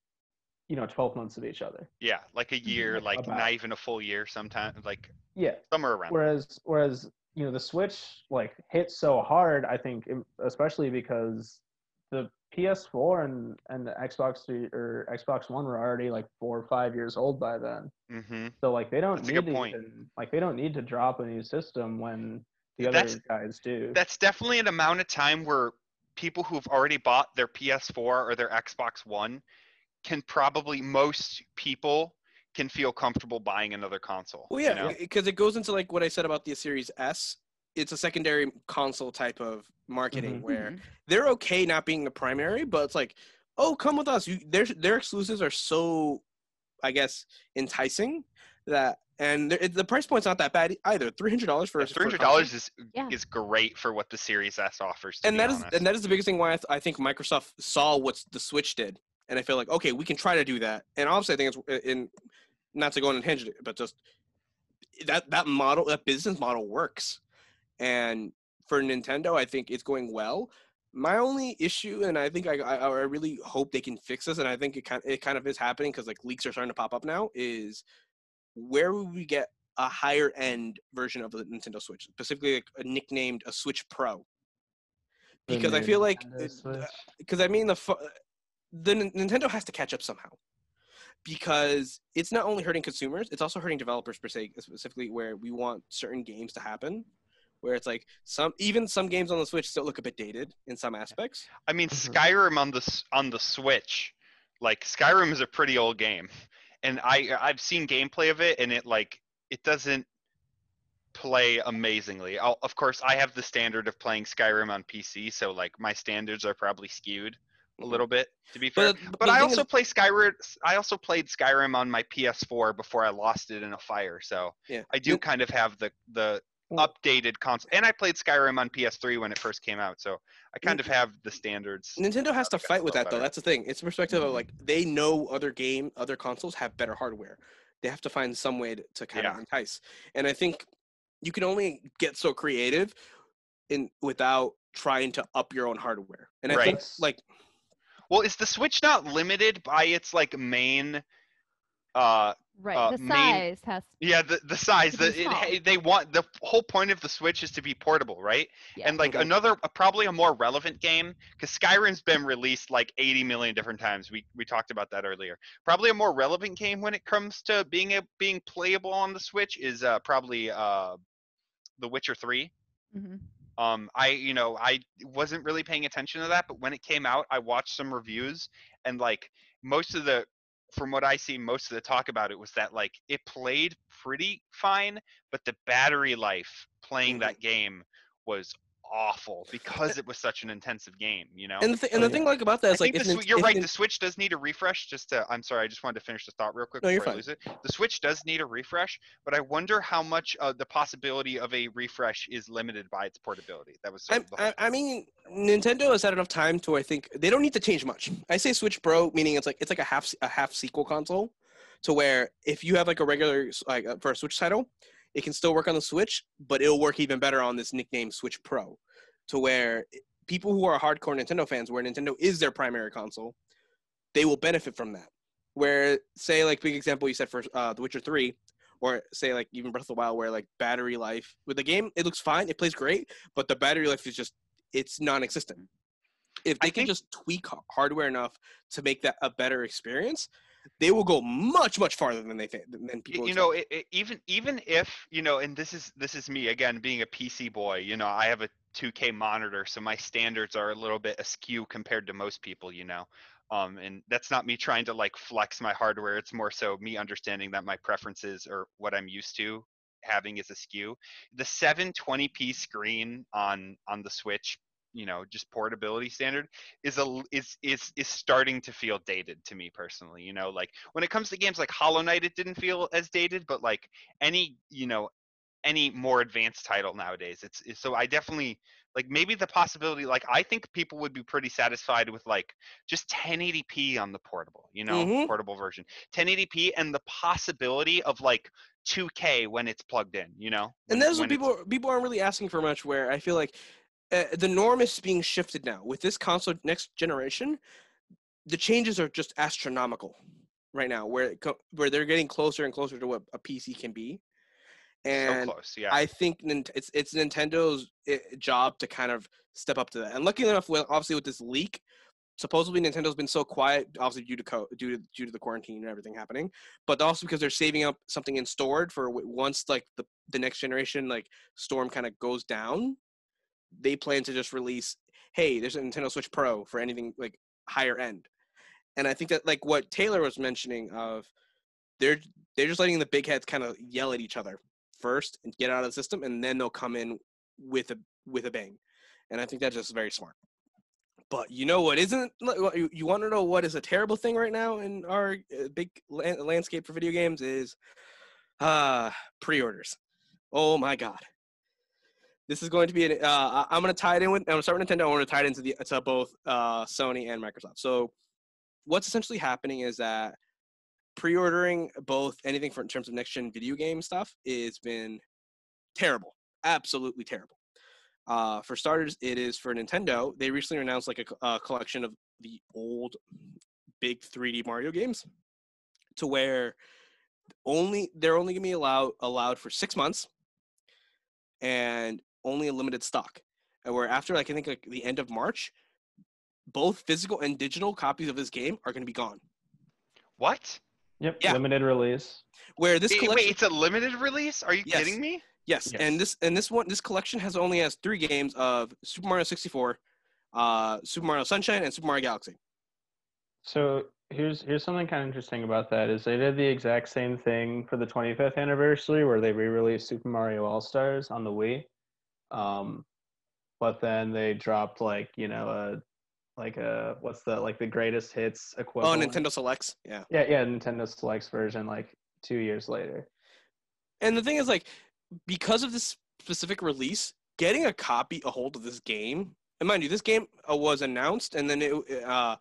you know 12 months of each other. Yeah, like a year, like About. not even a full year. Sometimes, like Yeah. somewhere around. Whereas whereas you know the Switch like hit so hard, I think especially because the PS4 and and the Xbox 3 or Xbox One were already like four or five years old by then. hmm So like they don't That's need even, like they don't need to drop a new system when the other That's- guys do. That's definitely an amount of time where people who've already bought their PS4 or their Xbox One can probably most people can feel comfortable buying another console. Well, you yeah, know? because it goes into like what I said about the Series S it's a secondary console type of marketing Mhm. where Mhm. they're okay not being the primary, but it's like, oh, come with us. You their their exclusives are so, I guess, enticing that, and the, the price point's not that bad either. Three hundred dollars for a- for Three a hundred console. dollars is Yeah. is great for what the Series S offers. To and be that is honest. and that is the biggest thing why I, th- I think Microsoft saw what the Switch did, and I feel like okay, we can try to do that. And obviously, I think it's in not to go on and hinge it, but just that that model, that business model works. And for Nintendo, I think it's going well. My only issue, and I think I I, I really hope they can fix this, and I think it kind it kind of is happening because like leaks are starting to pop up now. Is where would we get a higher end version of the Nintendo Switch, specifically like a nicknamed a Switch Pro? Because I feel like Nintendo uh, Switch. because I mean the the Nintendo has to catch up somehow because it's not only hurting consumers, it's also hurting developers per se, specifically where we want certain games to happen. Where it's like some even some games on the Switch still look a bit dated in some aspects. I mean, Mhm. Skyrim on the on the Switch, like Skyrim is a pretty old game, and I I've seen gameplay of it, and it like it doesn't play amazingly. I'll, of course, I have the standard of playing Skyrim on PC, so like my standards are probably skewed a Mhm. little bit, to be fair. But, But the I also play Skyrim. I also played Skyrim on my PS4 before I lost it in a fire. So Yeah. I do kind of have the the updated console, and I played Skyrim on PS3 when it first came out. So I kind of have the standards. Nintendo has to fight with that though. That's the thing. It's perspective of mm-hmm. like they know other game, other consoles have better hardware. They have to find some way to, to kind of entice. And I think you can only get so creative in without trying to up your own hardware. And I think Right. like Well, is the Switch not limited by its like main? Uh, Right. Uh, the main- size has yeah, the the size. The it, they want the whole point of the Switch is to be portable, right? Yeah. And like Mhm. another, uh, probably a more relevant game, because Skyrim's been released like 80 million different times. We we talked about that earlier. Probably a more relevant game when it comes to being a, being playable on the Switch is uh, probably uh, The Witcher 3. mm-hmm. Um, I you know I wasn't really paying attention to that, but when it came out, I watched some reviews and like most of the from what I see, most of the talk about it was that like it played pretty fine, but the battery life playing Mhm. that game was awful because it was such an intensive game. You know. and the, th- and Oh, the yeah. thing like about that I is like think if the, Nin- you're if right. The Switch does need a refresh. Just to, I'm sorry. I just wanted to finish the thought real quick No, you're before I fine. lose it. The Switch does need a refresh, but I wonder how much uh, the possibility of a refresh is limited by its portability. That was I, of the whole I, I mean, Nintendo has had enough time to I think they don't need to change much. I say Switch Pro, meaning it's like it's like a half a half sequel console, to where if you have like a regular like uh, for a Switch title, it can still work on the Switch, but it'll work even better on this nickname Switch Pro, to where people who are hardcore Nintendo fans, where Nintendo is their primary console, they will benefit from that. Where say like big example you said for uh, The Witcher Three, or say like even Breath of the Wild, where like battery life with the game, it looks fine, it plays great, but the battery life is just it's non-existent. If they I can think- just tweak hardware enough to make that a better experience, they will go much much farther than they think than people. you know it, it, even even if you know and this is this is me again being a pc boy you know i have a 2k monitor so my standards are a little bit askew compared to most people you know um and that's not me trying to like flex my hardware it's more so me understanding that my preferences or what i'm used to having is askew the 720p screen on on the switch you know just portability standard is a is is is starting to feel dated to me personally you know like when it comes to games like hollow knight it didn't feel as dated but like any you know any more advanced title nowadays it's, it's so i definitely like maybe the possibility like i think people would be pretty satisfied with like just 1080p on the portable you know Mhm. portable version 1080p and the possibility of like 2k when it's plugged in you know and that's what when people people aren't really asking for much. Where I feel like uh, the norm is being shifted now with this console next generation. The changes are just astronomical right now, where co- where they're getting closer and closer to what a PC can be, and so close yeah I think it's it's Nintendo's eh, job to kind of step up to that. And lucky enough, with obviously with this leak, supposedly Nintendo's been so quiet, obviously due to co- due to due to the quarantine and everything happening, but also because they're saving up something in stored for once like the the next generation like storm kind of goes down, they plan to just release, hey, there's a Nintendo Switch Pro for anything like higher end. And I think that like what Taylor was mentioning of they're they're just letting the big heads kind of yell at each other first and get out of the system and then they'll come in with a with a bang, and I think that's just very smart. But you know what isn't? You, want to know what is a terrible thing right now in our uh, big landscape for video games is uh pre-orders. Oh my god. This is going to be an. Uh, I'm going to tie it in with. I'm going to start with Nintendo. I want to tie it into the to both uh, Sony and Microsoft. So, what's essentially happening is that pre-ordering both anything for in terms of next gen video game stuff has been terrible, absolutely terrible. Uh, for starters, it is for Nintendo. They recently announced like a, a collection of the old big 3D Mario games, to where only they're only gonna be allowed allowed for six months, and only a limited stock. And where after like I think like the end of March, both physical and digital copies of this game are gonna be gone. What? Yep. Yeah. Limited release. Where this Wait, collection, wait, it's a limited release? Are you Yes. kidding me? Yes, Yes. and this and this one this collection has only has three games of Super Mario 64, uh, Super Mario Sunshine, and Super Mario Galaxy. So here's here's something kind of interesting about that is they did the exact same thing for the 25th anniversary where they re-released Super Mario All Stars on the Wii, um, but then they dropped like you know a like a what's the like the greatest hits equivalent. Oh. Nintendo Selects, yeah. Yeah, yeah, Nintendo Selects version like two years later. And the thing is, like, because of this specific release, getting a copy, a hold of this game, and mind you, this game uh, was announced, and then it uh,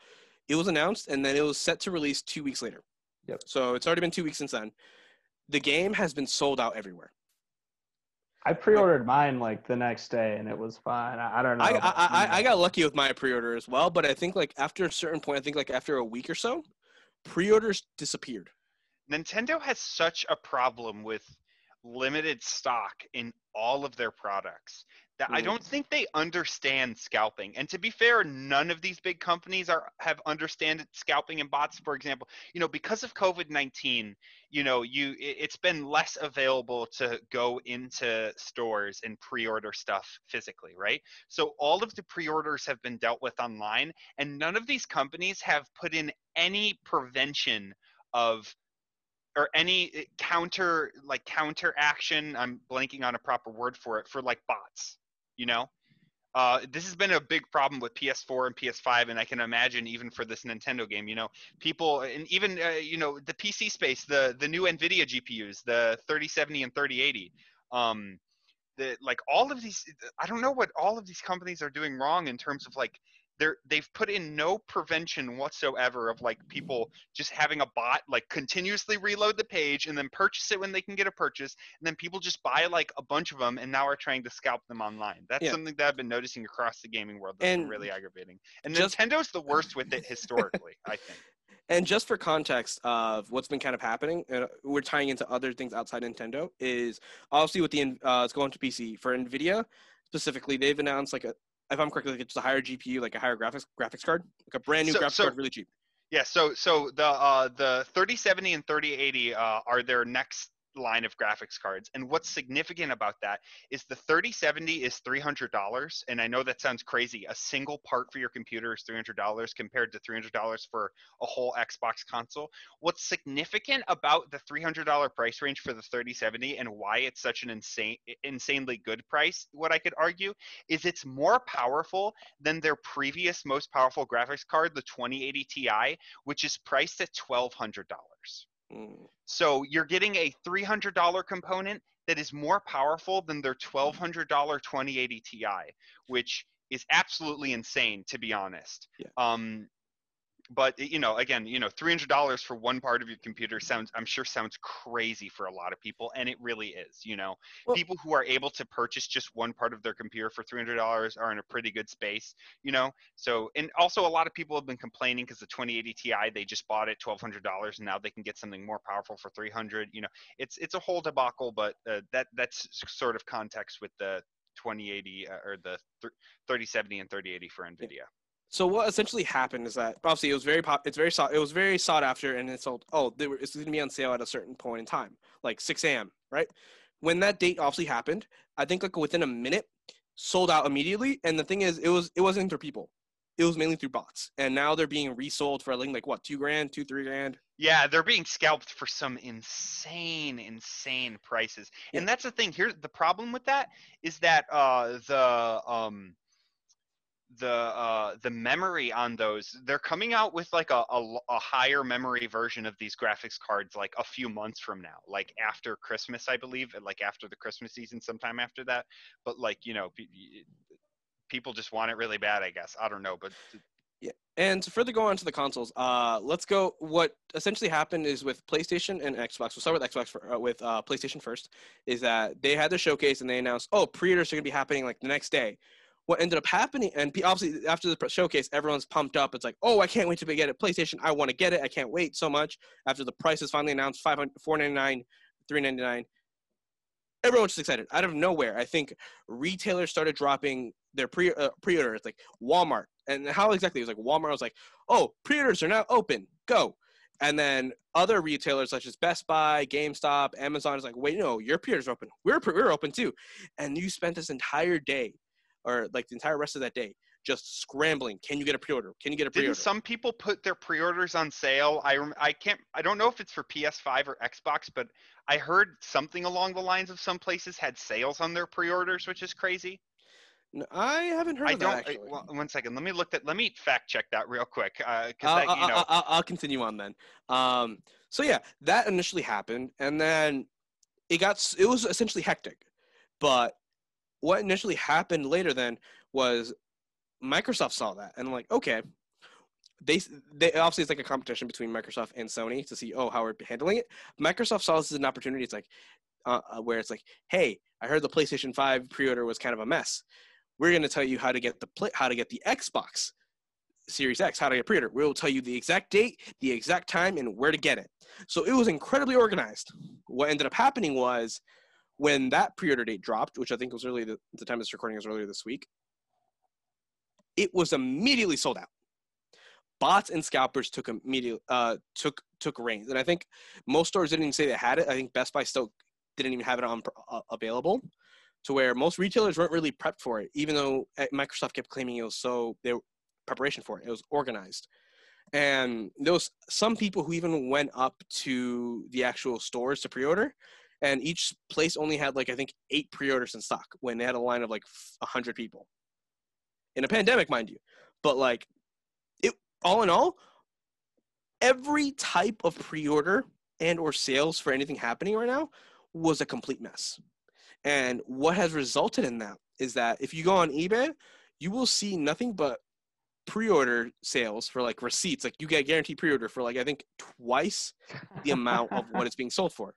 it was announced, and then it was set to release two weeks later. Yep. So it's already been two weeks since then. The game has been sold out everywhere. I pre-ordered mine like the next day and it was fine. I, I don't know. I, I, I. I got lucky with my pre-order as well, but I think like after a certain point, I think like after a week or so, pre-orders disappeared. Nintendo has such a problem with limited stock in all of their products that I Mm. don't think they understand scalping. And to be fair, none of these big companies are have understand scalping and bots. For example, you know, because of COVID nineteen, you know, you it, it's been less available to go into stores and pre-order stuff physically, right? So all of the pre-orders have been dealt with online, and none of these companies have put in any prevention of or any uh, counter like counter action i'm blanking on a proper word for it for like bots you know? Uh, this has been a big problem with ps4 and ps5 and i can imagine even for this nintendo game you know? People and even uh, you know the pc space the the new nvidia gpus the 3070 and 3080 um the like all of these i don't know what all of these companies are doing wrong in terms of like they're they've put in no prevention whatsoever of like people just having a bot like continuously reload the page and then purchase it when they can get a purchase and then people just buy like a bunch of them and now are trying to scalp them online that's Yeah. something that i've been noticing across the gaming world that's been And really aggravating and just- nintendo's the worst with it historically i think [laughs] And just for context of what's been kind of happening, uh, we're tying into other things outside Nintendo. Is obviously with the uh, it's going to PC for Nvidia specifically. They've announced like a, if I'm correct, like it's a higher GPU, like a higher graphics graphics card, like a brand new So- graphics so- card, really cheap. Yeah, so so the uh, the 3070 and 3080 uh, are their next line of graphics cards, and what's significant about that is the 3070 is $300, and I know that sounds crazy. A single part for your computer is $300 compared to $300 for a whole Xbox console. What's significant about the $300 price range for the 3070 and why it's such an insane insanely good price, what I could argue, is it's more powerful than their previous most powerful graphics card, the 2080 Ti, which is priced at $1,200. Mm. So you're getting a $300 component that is more powerful than their $1,200 2080 Ti, which is absolutely insane, to be honest. Yeah. Um, but you know, again, you know, $300 for one part of your computer sounds, I'm sure, sounds crazy for a lot of people, and it really is. You know, Well- people who are able to purchase just one part of their computer for $300 are in a pretty good space. You know, so and also a lot of people have been complaining because the 2080 Ti they just bought it $1,200 and now they can get something more powerful for 300. You know, it's it's a whole debacle, but uh, that that's sort of context with the 2080 uh, or the thir- 3070 and 3080 for Nvidia. So what essentially happened is that obviously it was very pop. It's very sought. It was very sought after, and it sold. Oh, they were, it's going to be on sale at a certain point in time, like 6 a.m. Right when that date obviously happened. I think like within a minute, sold out immediately. And the thing is, it was it wasn't through people. it was mainly through bots, and now they're being resold for like like what two grand, two three grand. Yeah, they're being scalped for some insane, insane prices. Yeah. And that's the thing. Here's the problem with that is that uh, the um, the uh, the memory on those they're coming out with like a a higher memory version of these graphics cards like a few months from now, like after Christmas, I believe, like after the Christmas season, sometime after that. But like you know, pe- people just want it really bad. I guess I don't know, but Yeah. And to further go on to the consoles, uh, let's go. What essentially happened is with PlayStation and Xbox. We'll start with Xbox for, uh, with uh, PlayStation first. Is that they had their showcase and they announced, oh, pre-orders are gonna be happening like the next day. What ended up happening, and obviously after the showcase, everyone's pumped up. It's like, oh, I can't wait to get it. PlayStation, I want to get it. I can't wait so much. After the price is finally announced, 500 499 399 everyone's just excited out of nowhere. I think retailers started dropping their pre uh, pre-orders, like Walmart. And how exactly? It was like Walmart was like, "Oh, pre-orders are now open. Go!" And then other retailers such as Best Buy, GameStop, Amazon is like, "Wait, no, your pre-orders are open. We're pre- we're open too." And you spent this entire day, or like the entire rest of that day, just scrambling. Can you get a pre-order? Can you get a pre-order? didn't some people put their pre-orders on sale? I I can't I don't know if it's for PS5 or Xbox, but I heard something along the lines of some places had sales on their pre-orders, which is crazy. No, I haven't heard I don't. that I- well, one second. Let me look that. Let me fact check that real quick. Because I'll, that, you know, I'll, I'll, I'll continue on then. Um, so yeah, that initially happened, and then it got it was essentially hectic. But what initially happened later then was Microsoft saw that and like, okay, they they obviously it's like a competition between Microsoft and Sony to see oh how we're handling it. Microsoft saw this as an opportunity. It's like uh, uh, where it's like, hey, I heard the PlayStation Five pre-order was kind of a mess. We're going to tell you how to get the play, how to get the Xbox Series X, how to get pre-order. We'll tell you the exact date, the exact time, and where to get it. So it was incredibly organized. What ended up happening was when that pre-order date dropped, which I think was early the, the time this recording was earlier this week, it was immediately sold out. Bots and scalpers took immediate uh, took took reins, and I think most stores didn't even say they had it. I think Best Buy still didn't even have it on uh, available, to where most retailers weren't really prepped for it, even though uh, Microsoft kept claiming it was so they were preparation for it. It was organized, and there was some people who even went up to the actual stores to pre-order, and each place only had like I think eight pre-orders in stock when they had a line of like hundred people. In a pandemic, mind you, but like it all in all, every type of pre-order and or sales for anything happening right now was a complete mess. And what has resulted in that is that if you go on eBay, you will see nothing but pre-order sales for like receipts. Like you get guaranteed pre-order for like I think twice the amount of what it's being sold for.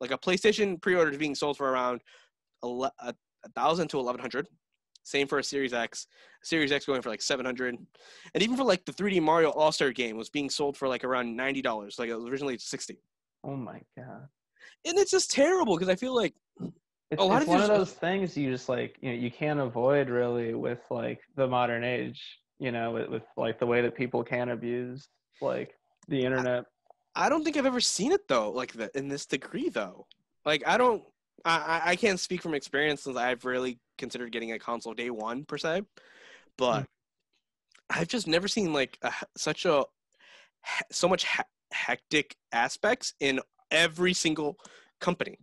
Like a PlayStation pre-order is being sold for around a thousand to eleven hundred. Same for a Series X. Series X going for like seven hundred, and even for like the 3D Mario All Star game was being sold for like around ninety dollars. Like it was originally sixty, Oh my god. and it's just terrible because I feel like It's, it's one of those things you just like you know you can't avoid really with like the modern age. You know, with, with like the way that people can abuse like the internet. I don't think I've ever seen it though, like the, in this degree though. Like I don't, I I- can't speak from experience since I've really considered getting a console day one per se, but I've just never seen like a, such a so much he- hectic aspects in every single company.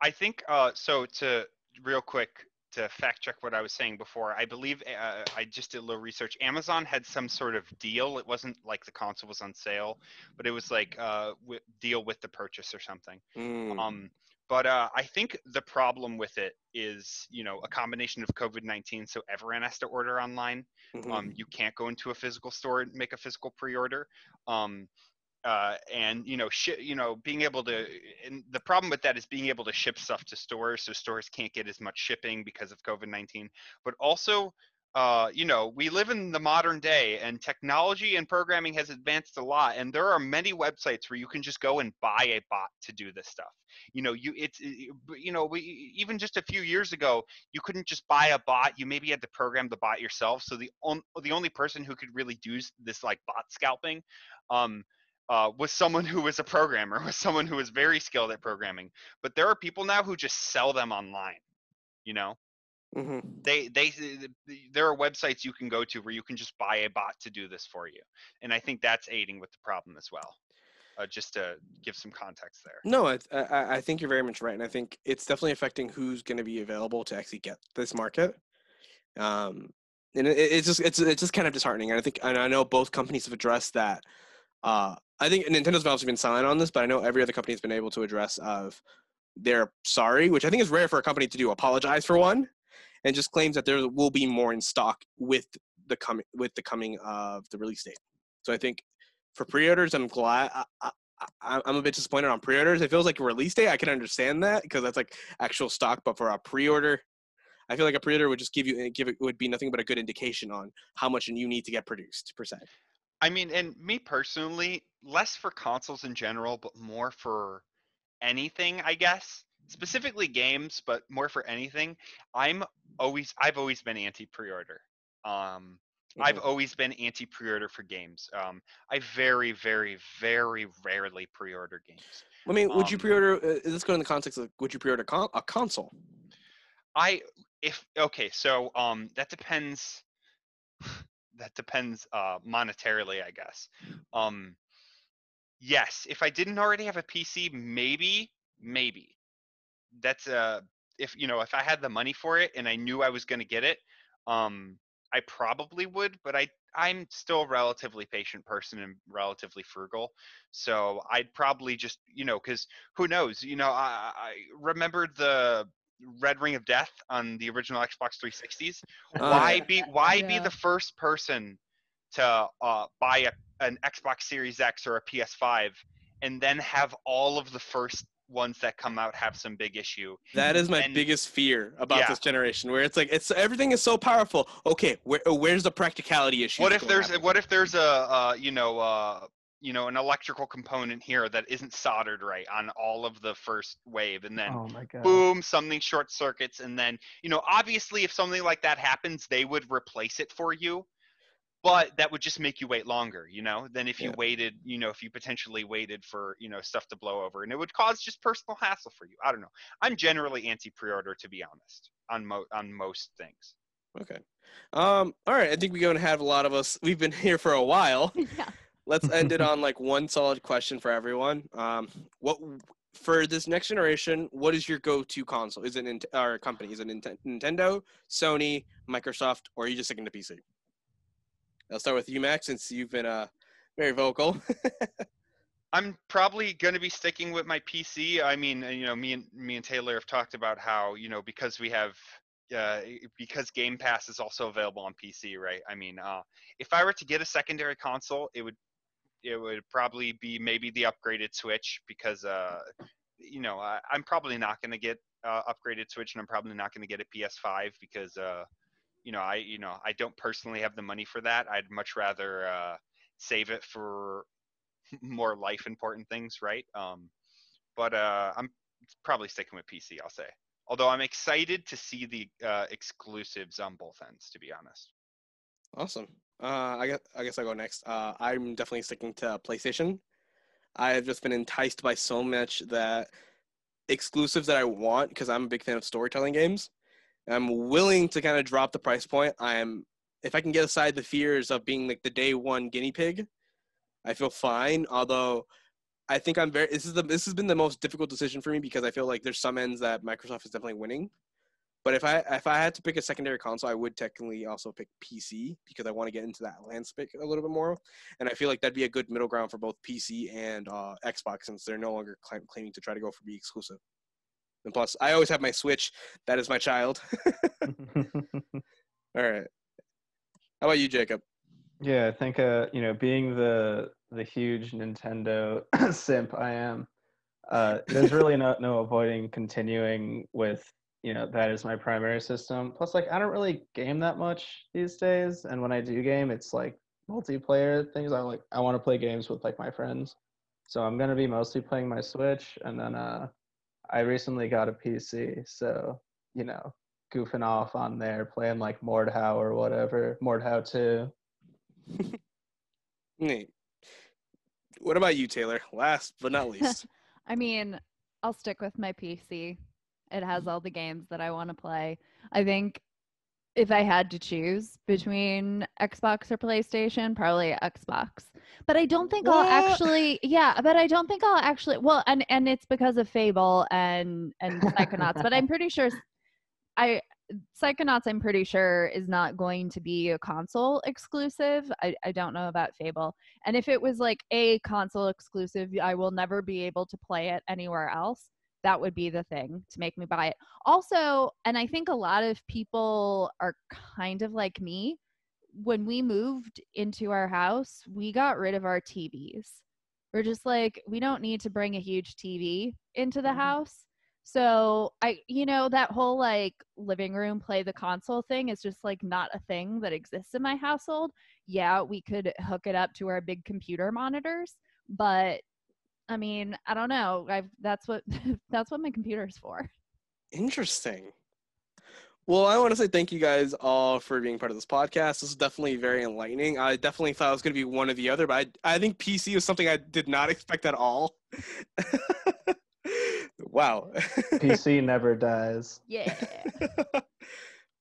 I think uh, so. To real quick to fact check what I was saying before, I believe uh, I just did a little research. Amazon had some sort of deal. It wasn't like the console was on sale, but it was like uh, w- deal with the purchase or something. Mm, Um, but uh, I think the problem with it is, you know, a combination of COVID nineteen. So everyone has to order online. mhm. Um, you can't go into a physical store and make a physical pre-order. Um, uh, and you know, shi you know, being able to, and the problem with that is being able to ship stuff to stores, so stores can't get as much shipping because of COVID nineteen. But also, uh, you know, we live in the modern day, and technology and programming has advanced a lot. And there are many websites where you can just go and buy a bot to do this stuff. You know, you it's it- you know, we even just a few years ago, you couldn't just buy a bot. You maybe had to program the bot yourself. So the on, the only person who could really do this like bot scalping um, uh, was someone who was a programmer, [laughs] was someone who was very skilled at programming. But there are people now who just sell them online. You know, hmm They they there are websites you can go to where you can just buy a bot to do this for you, and I think that's aiding with the problem as well. Uh, just to give some context there. No, I, I I think you're very much right, and I think it's definitely affecting who's going to be available to actually get this market. Um, and it, it's just it's it's just kind of disheartening. And I think and I know both companies have addressed that. Uh, I think Nintendo's obviously been silent on this, but I know every other company has been able to address of they're sorry, which I think is rare for a company to do. Apologize for one, and just claims that there will be more in stock with the coming with the coming of the release date. So I think for pre-orders, I'm glad. I, I, I'm a bit disappointed on pre-orders. It feels like a release date. I can understand that because that's like actual stock, but for a pre-order, I feel like a pre-order would just give you eh, give it would be nothing but a good indication on how much you need to get produced per se. I mean, and me personally, less for consoles in general, but more for anything, I guess. Specifically games, but more for anything. I'm always I've always been anti pre-order. Um I've Mhm. always been anti pre-order for games. Um I very very very rarely pre-order games. I mean, would you um, pre-order? Uh, let's go in the context of would you pre-order con- a console? I if okay, so um that depends that depends uh monetarily, I guess. Um yes, if I didn't already have a PC, maybe, maybe. That's uh if you know, if I had the money for it and I knew I was going to get it, um I probably would, but I I'm still a relatively patient person and relatively frugal. So I'd probably just, you know, cuz who knows, you know, I, I remember the Red Ring of Death on the original Xbox 360s. Uh, Why be why be the first person to uh, buy a, an Xbox Series X or a PS5 and then have all of the first ones that come out have some big issue? That is my And- biggest fear about Yeah. this generation, where it's like it's everything is so powerful. Okay, where, uh, where's the practicality issue? What if there's what if there's a uh, you know uh, you know an electrical component here that isn't soldered right on all of the first wave and then Oh boom something short circuits and then you know obviously if something like that happens they would replace it for you but that would just make you wait longer you know than if you Yeah. waited you know if you potentially waited for you know stuff to blow over and it would cause just personal hassle for you i don't know i'm generally anti pre-order to be honest on mo- on most things Okay. Um. All right. I think we're going to have a lot of us. We've been [laughs] here for a while. yeah. Let's end it [laughs] on like one solid question for everyone. Um. What for this next generation? What is your go-to console? Is it Nint- or company? Is it Nint- Nintendo, Sony, Microsoft, or are you just sticking to PC? I'll start with you, Max, since you've been uh very vocal. [laughs] I'm probably going to be sticking with my PC. I mean, uh, you know, me and me and Taylor have talked about how you know because we have uh, because Game Pass is also available on PC, right? I mean, uh, if I were to get a secondary console, it would it would probably be maybe the upgraded Switch because uh, you know I, I'm probably not going to get uh, upgraded Switch and I'm probably not going to get a PS5 because uh, you know I you know I don't personally have the money for that. I'd much rather uh, save it for [laughs] more life important things, right? Um, but uh, I'm probably sticking with PC. I'll say. Although I'm excited to see the uh, exclusives on both ends, to be honest. Awesome. Uh, I guess I guess I'll go next. Uh, I'm definitely sticking to PlayStation. I have just been enticed by so much that exclusives that I want because I'm a big fan of storytelling games. I'm willing to kind of drop the price point. I'm if I can get aside the fears of being like the day one guinea pig, I feel fine. Although I think I'm very this is the this has been the most difficult decision for me because I feel like there's some ends that Microsoft is definitely winning. But if I if I had to pick a secondary console, I would technically also pick PC because I want to get into that landscape a little bit more, and I feel like that'd be a good middle ground for both PC and uh, Xbox since they're no longer claim, claiming to try to go for be exclusive. And plus, I always have my Switch. That is my child. [laughs] All right. How about you, Jacob? yeah, I think uh, you know, being the the huge Nintendo [coughs] simp I am, uh, there's really no no avoiding continuing with you know that is my primary system. Plus, like I don't really game that much these days, and when I do game, it's like multiplayer things. I like I want to play games with like my friends, so I'm gonna be mostly playing my Switch, and then uh, I recently got a PC, so you know, goofing off on there, playing like Mordhau or whatever, Mordhau two. [laughs] Neat. What about you, Taylor? Last but not least. [laughs] I mean, I'll stick with my PC. It has all the games that I want to play. I think if I had to choose between Xbox or PlayStation, probably Xbox. But I don't think I'll actually yeah, but I don't think I'll actually well and and it's because of Fable and and Psychonauts, but I'm pretty sure I Psychonauts I'm pretty sure is not going to be a console exclusive. I, I don't know about Fable. And if it was like a console exclusive, I will never be able to play it anywhere else. That would be the thing to make me buy it. Also, and I think a lot of people are kind of like me. When we moved into our house, we got rid of our TVs. We're just like, we don't need to bring a huge TV into the Mhm. house. So I, you know, that whole like living room play the console thing is just like not a thing that exists in my household. Yeah, we could hook it up to our big computer monitors, but I mean, I don't know. I've that's what [laughs] that's what my computer's for. Interesting. Well, I want to say thank you guys all for being part of this podcast. This is definitely very enlightening. I definitely thought it was going to be one or the other, but I, I think PC was something I did not expect at all. [laughs] wow. PC [laughs] never dies. Yeah.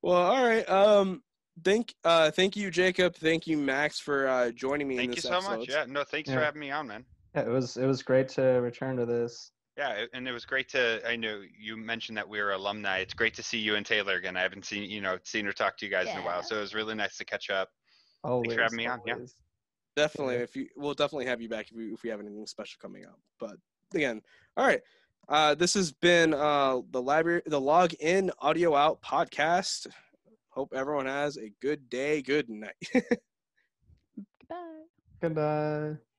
well, all right. Um, thank uh, thank you, Jacob. Thank you, Max, for uh, joining me in Thank you so episode. much. Yeah, no, thanks for having me on, man. Yeah, it was it was great to return to this. Yeah, and it was great to. I know you mentioned that we were alumni. It's great to see you and Taylor again. I haven't seen you know seen or talked to you guys in a while, so it was really nice to catch up. Always, for having me on, yeah. Definitely. Yeah. If you, we'll definitely have you back if we, if we have anything special coming up. But again, all right. Uh, this has been uh, the library, the log in audio out podcast. Hope everyone has a good day, good night. [laughs] Goodbye. Good night.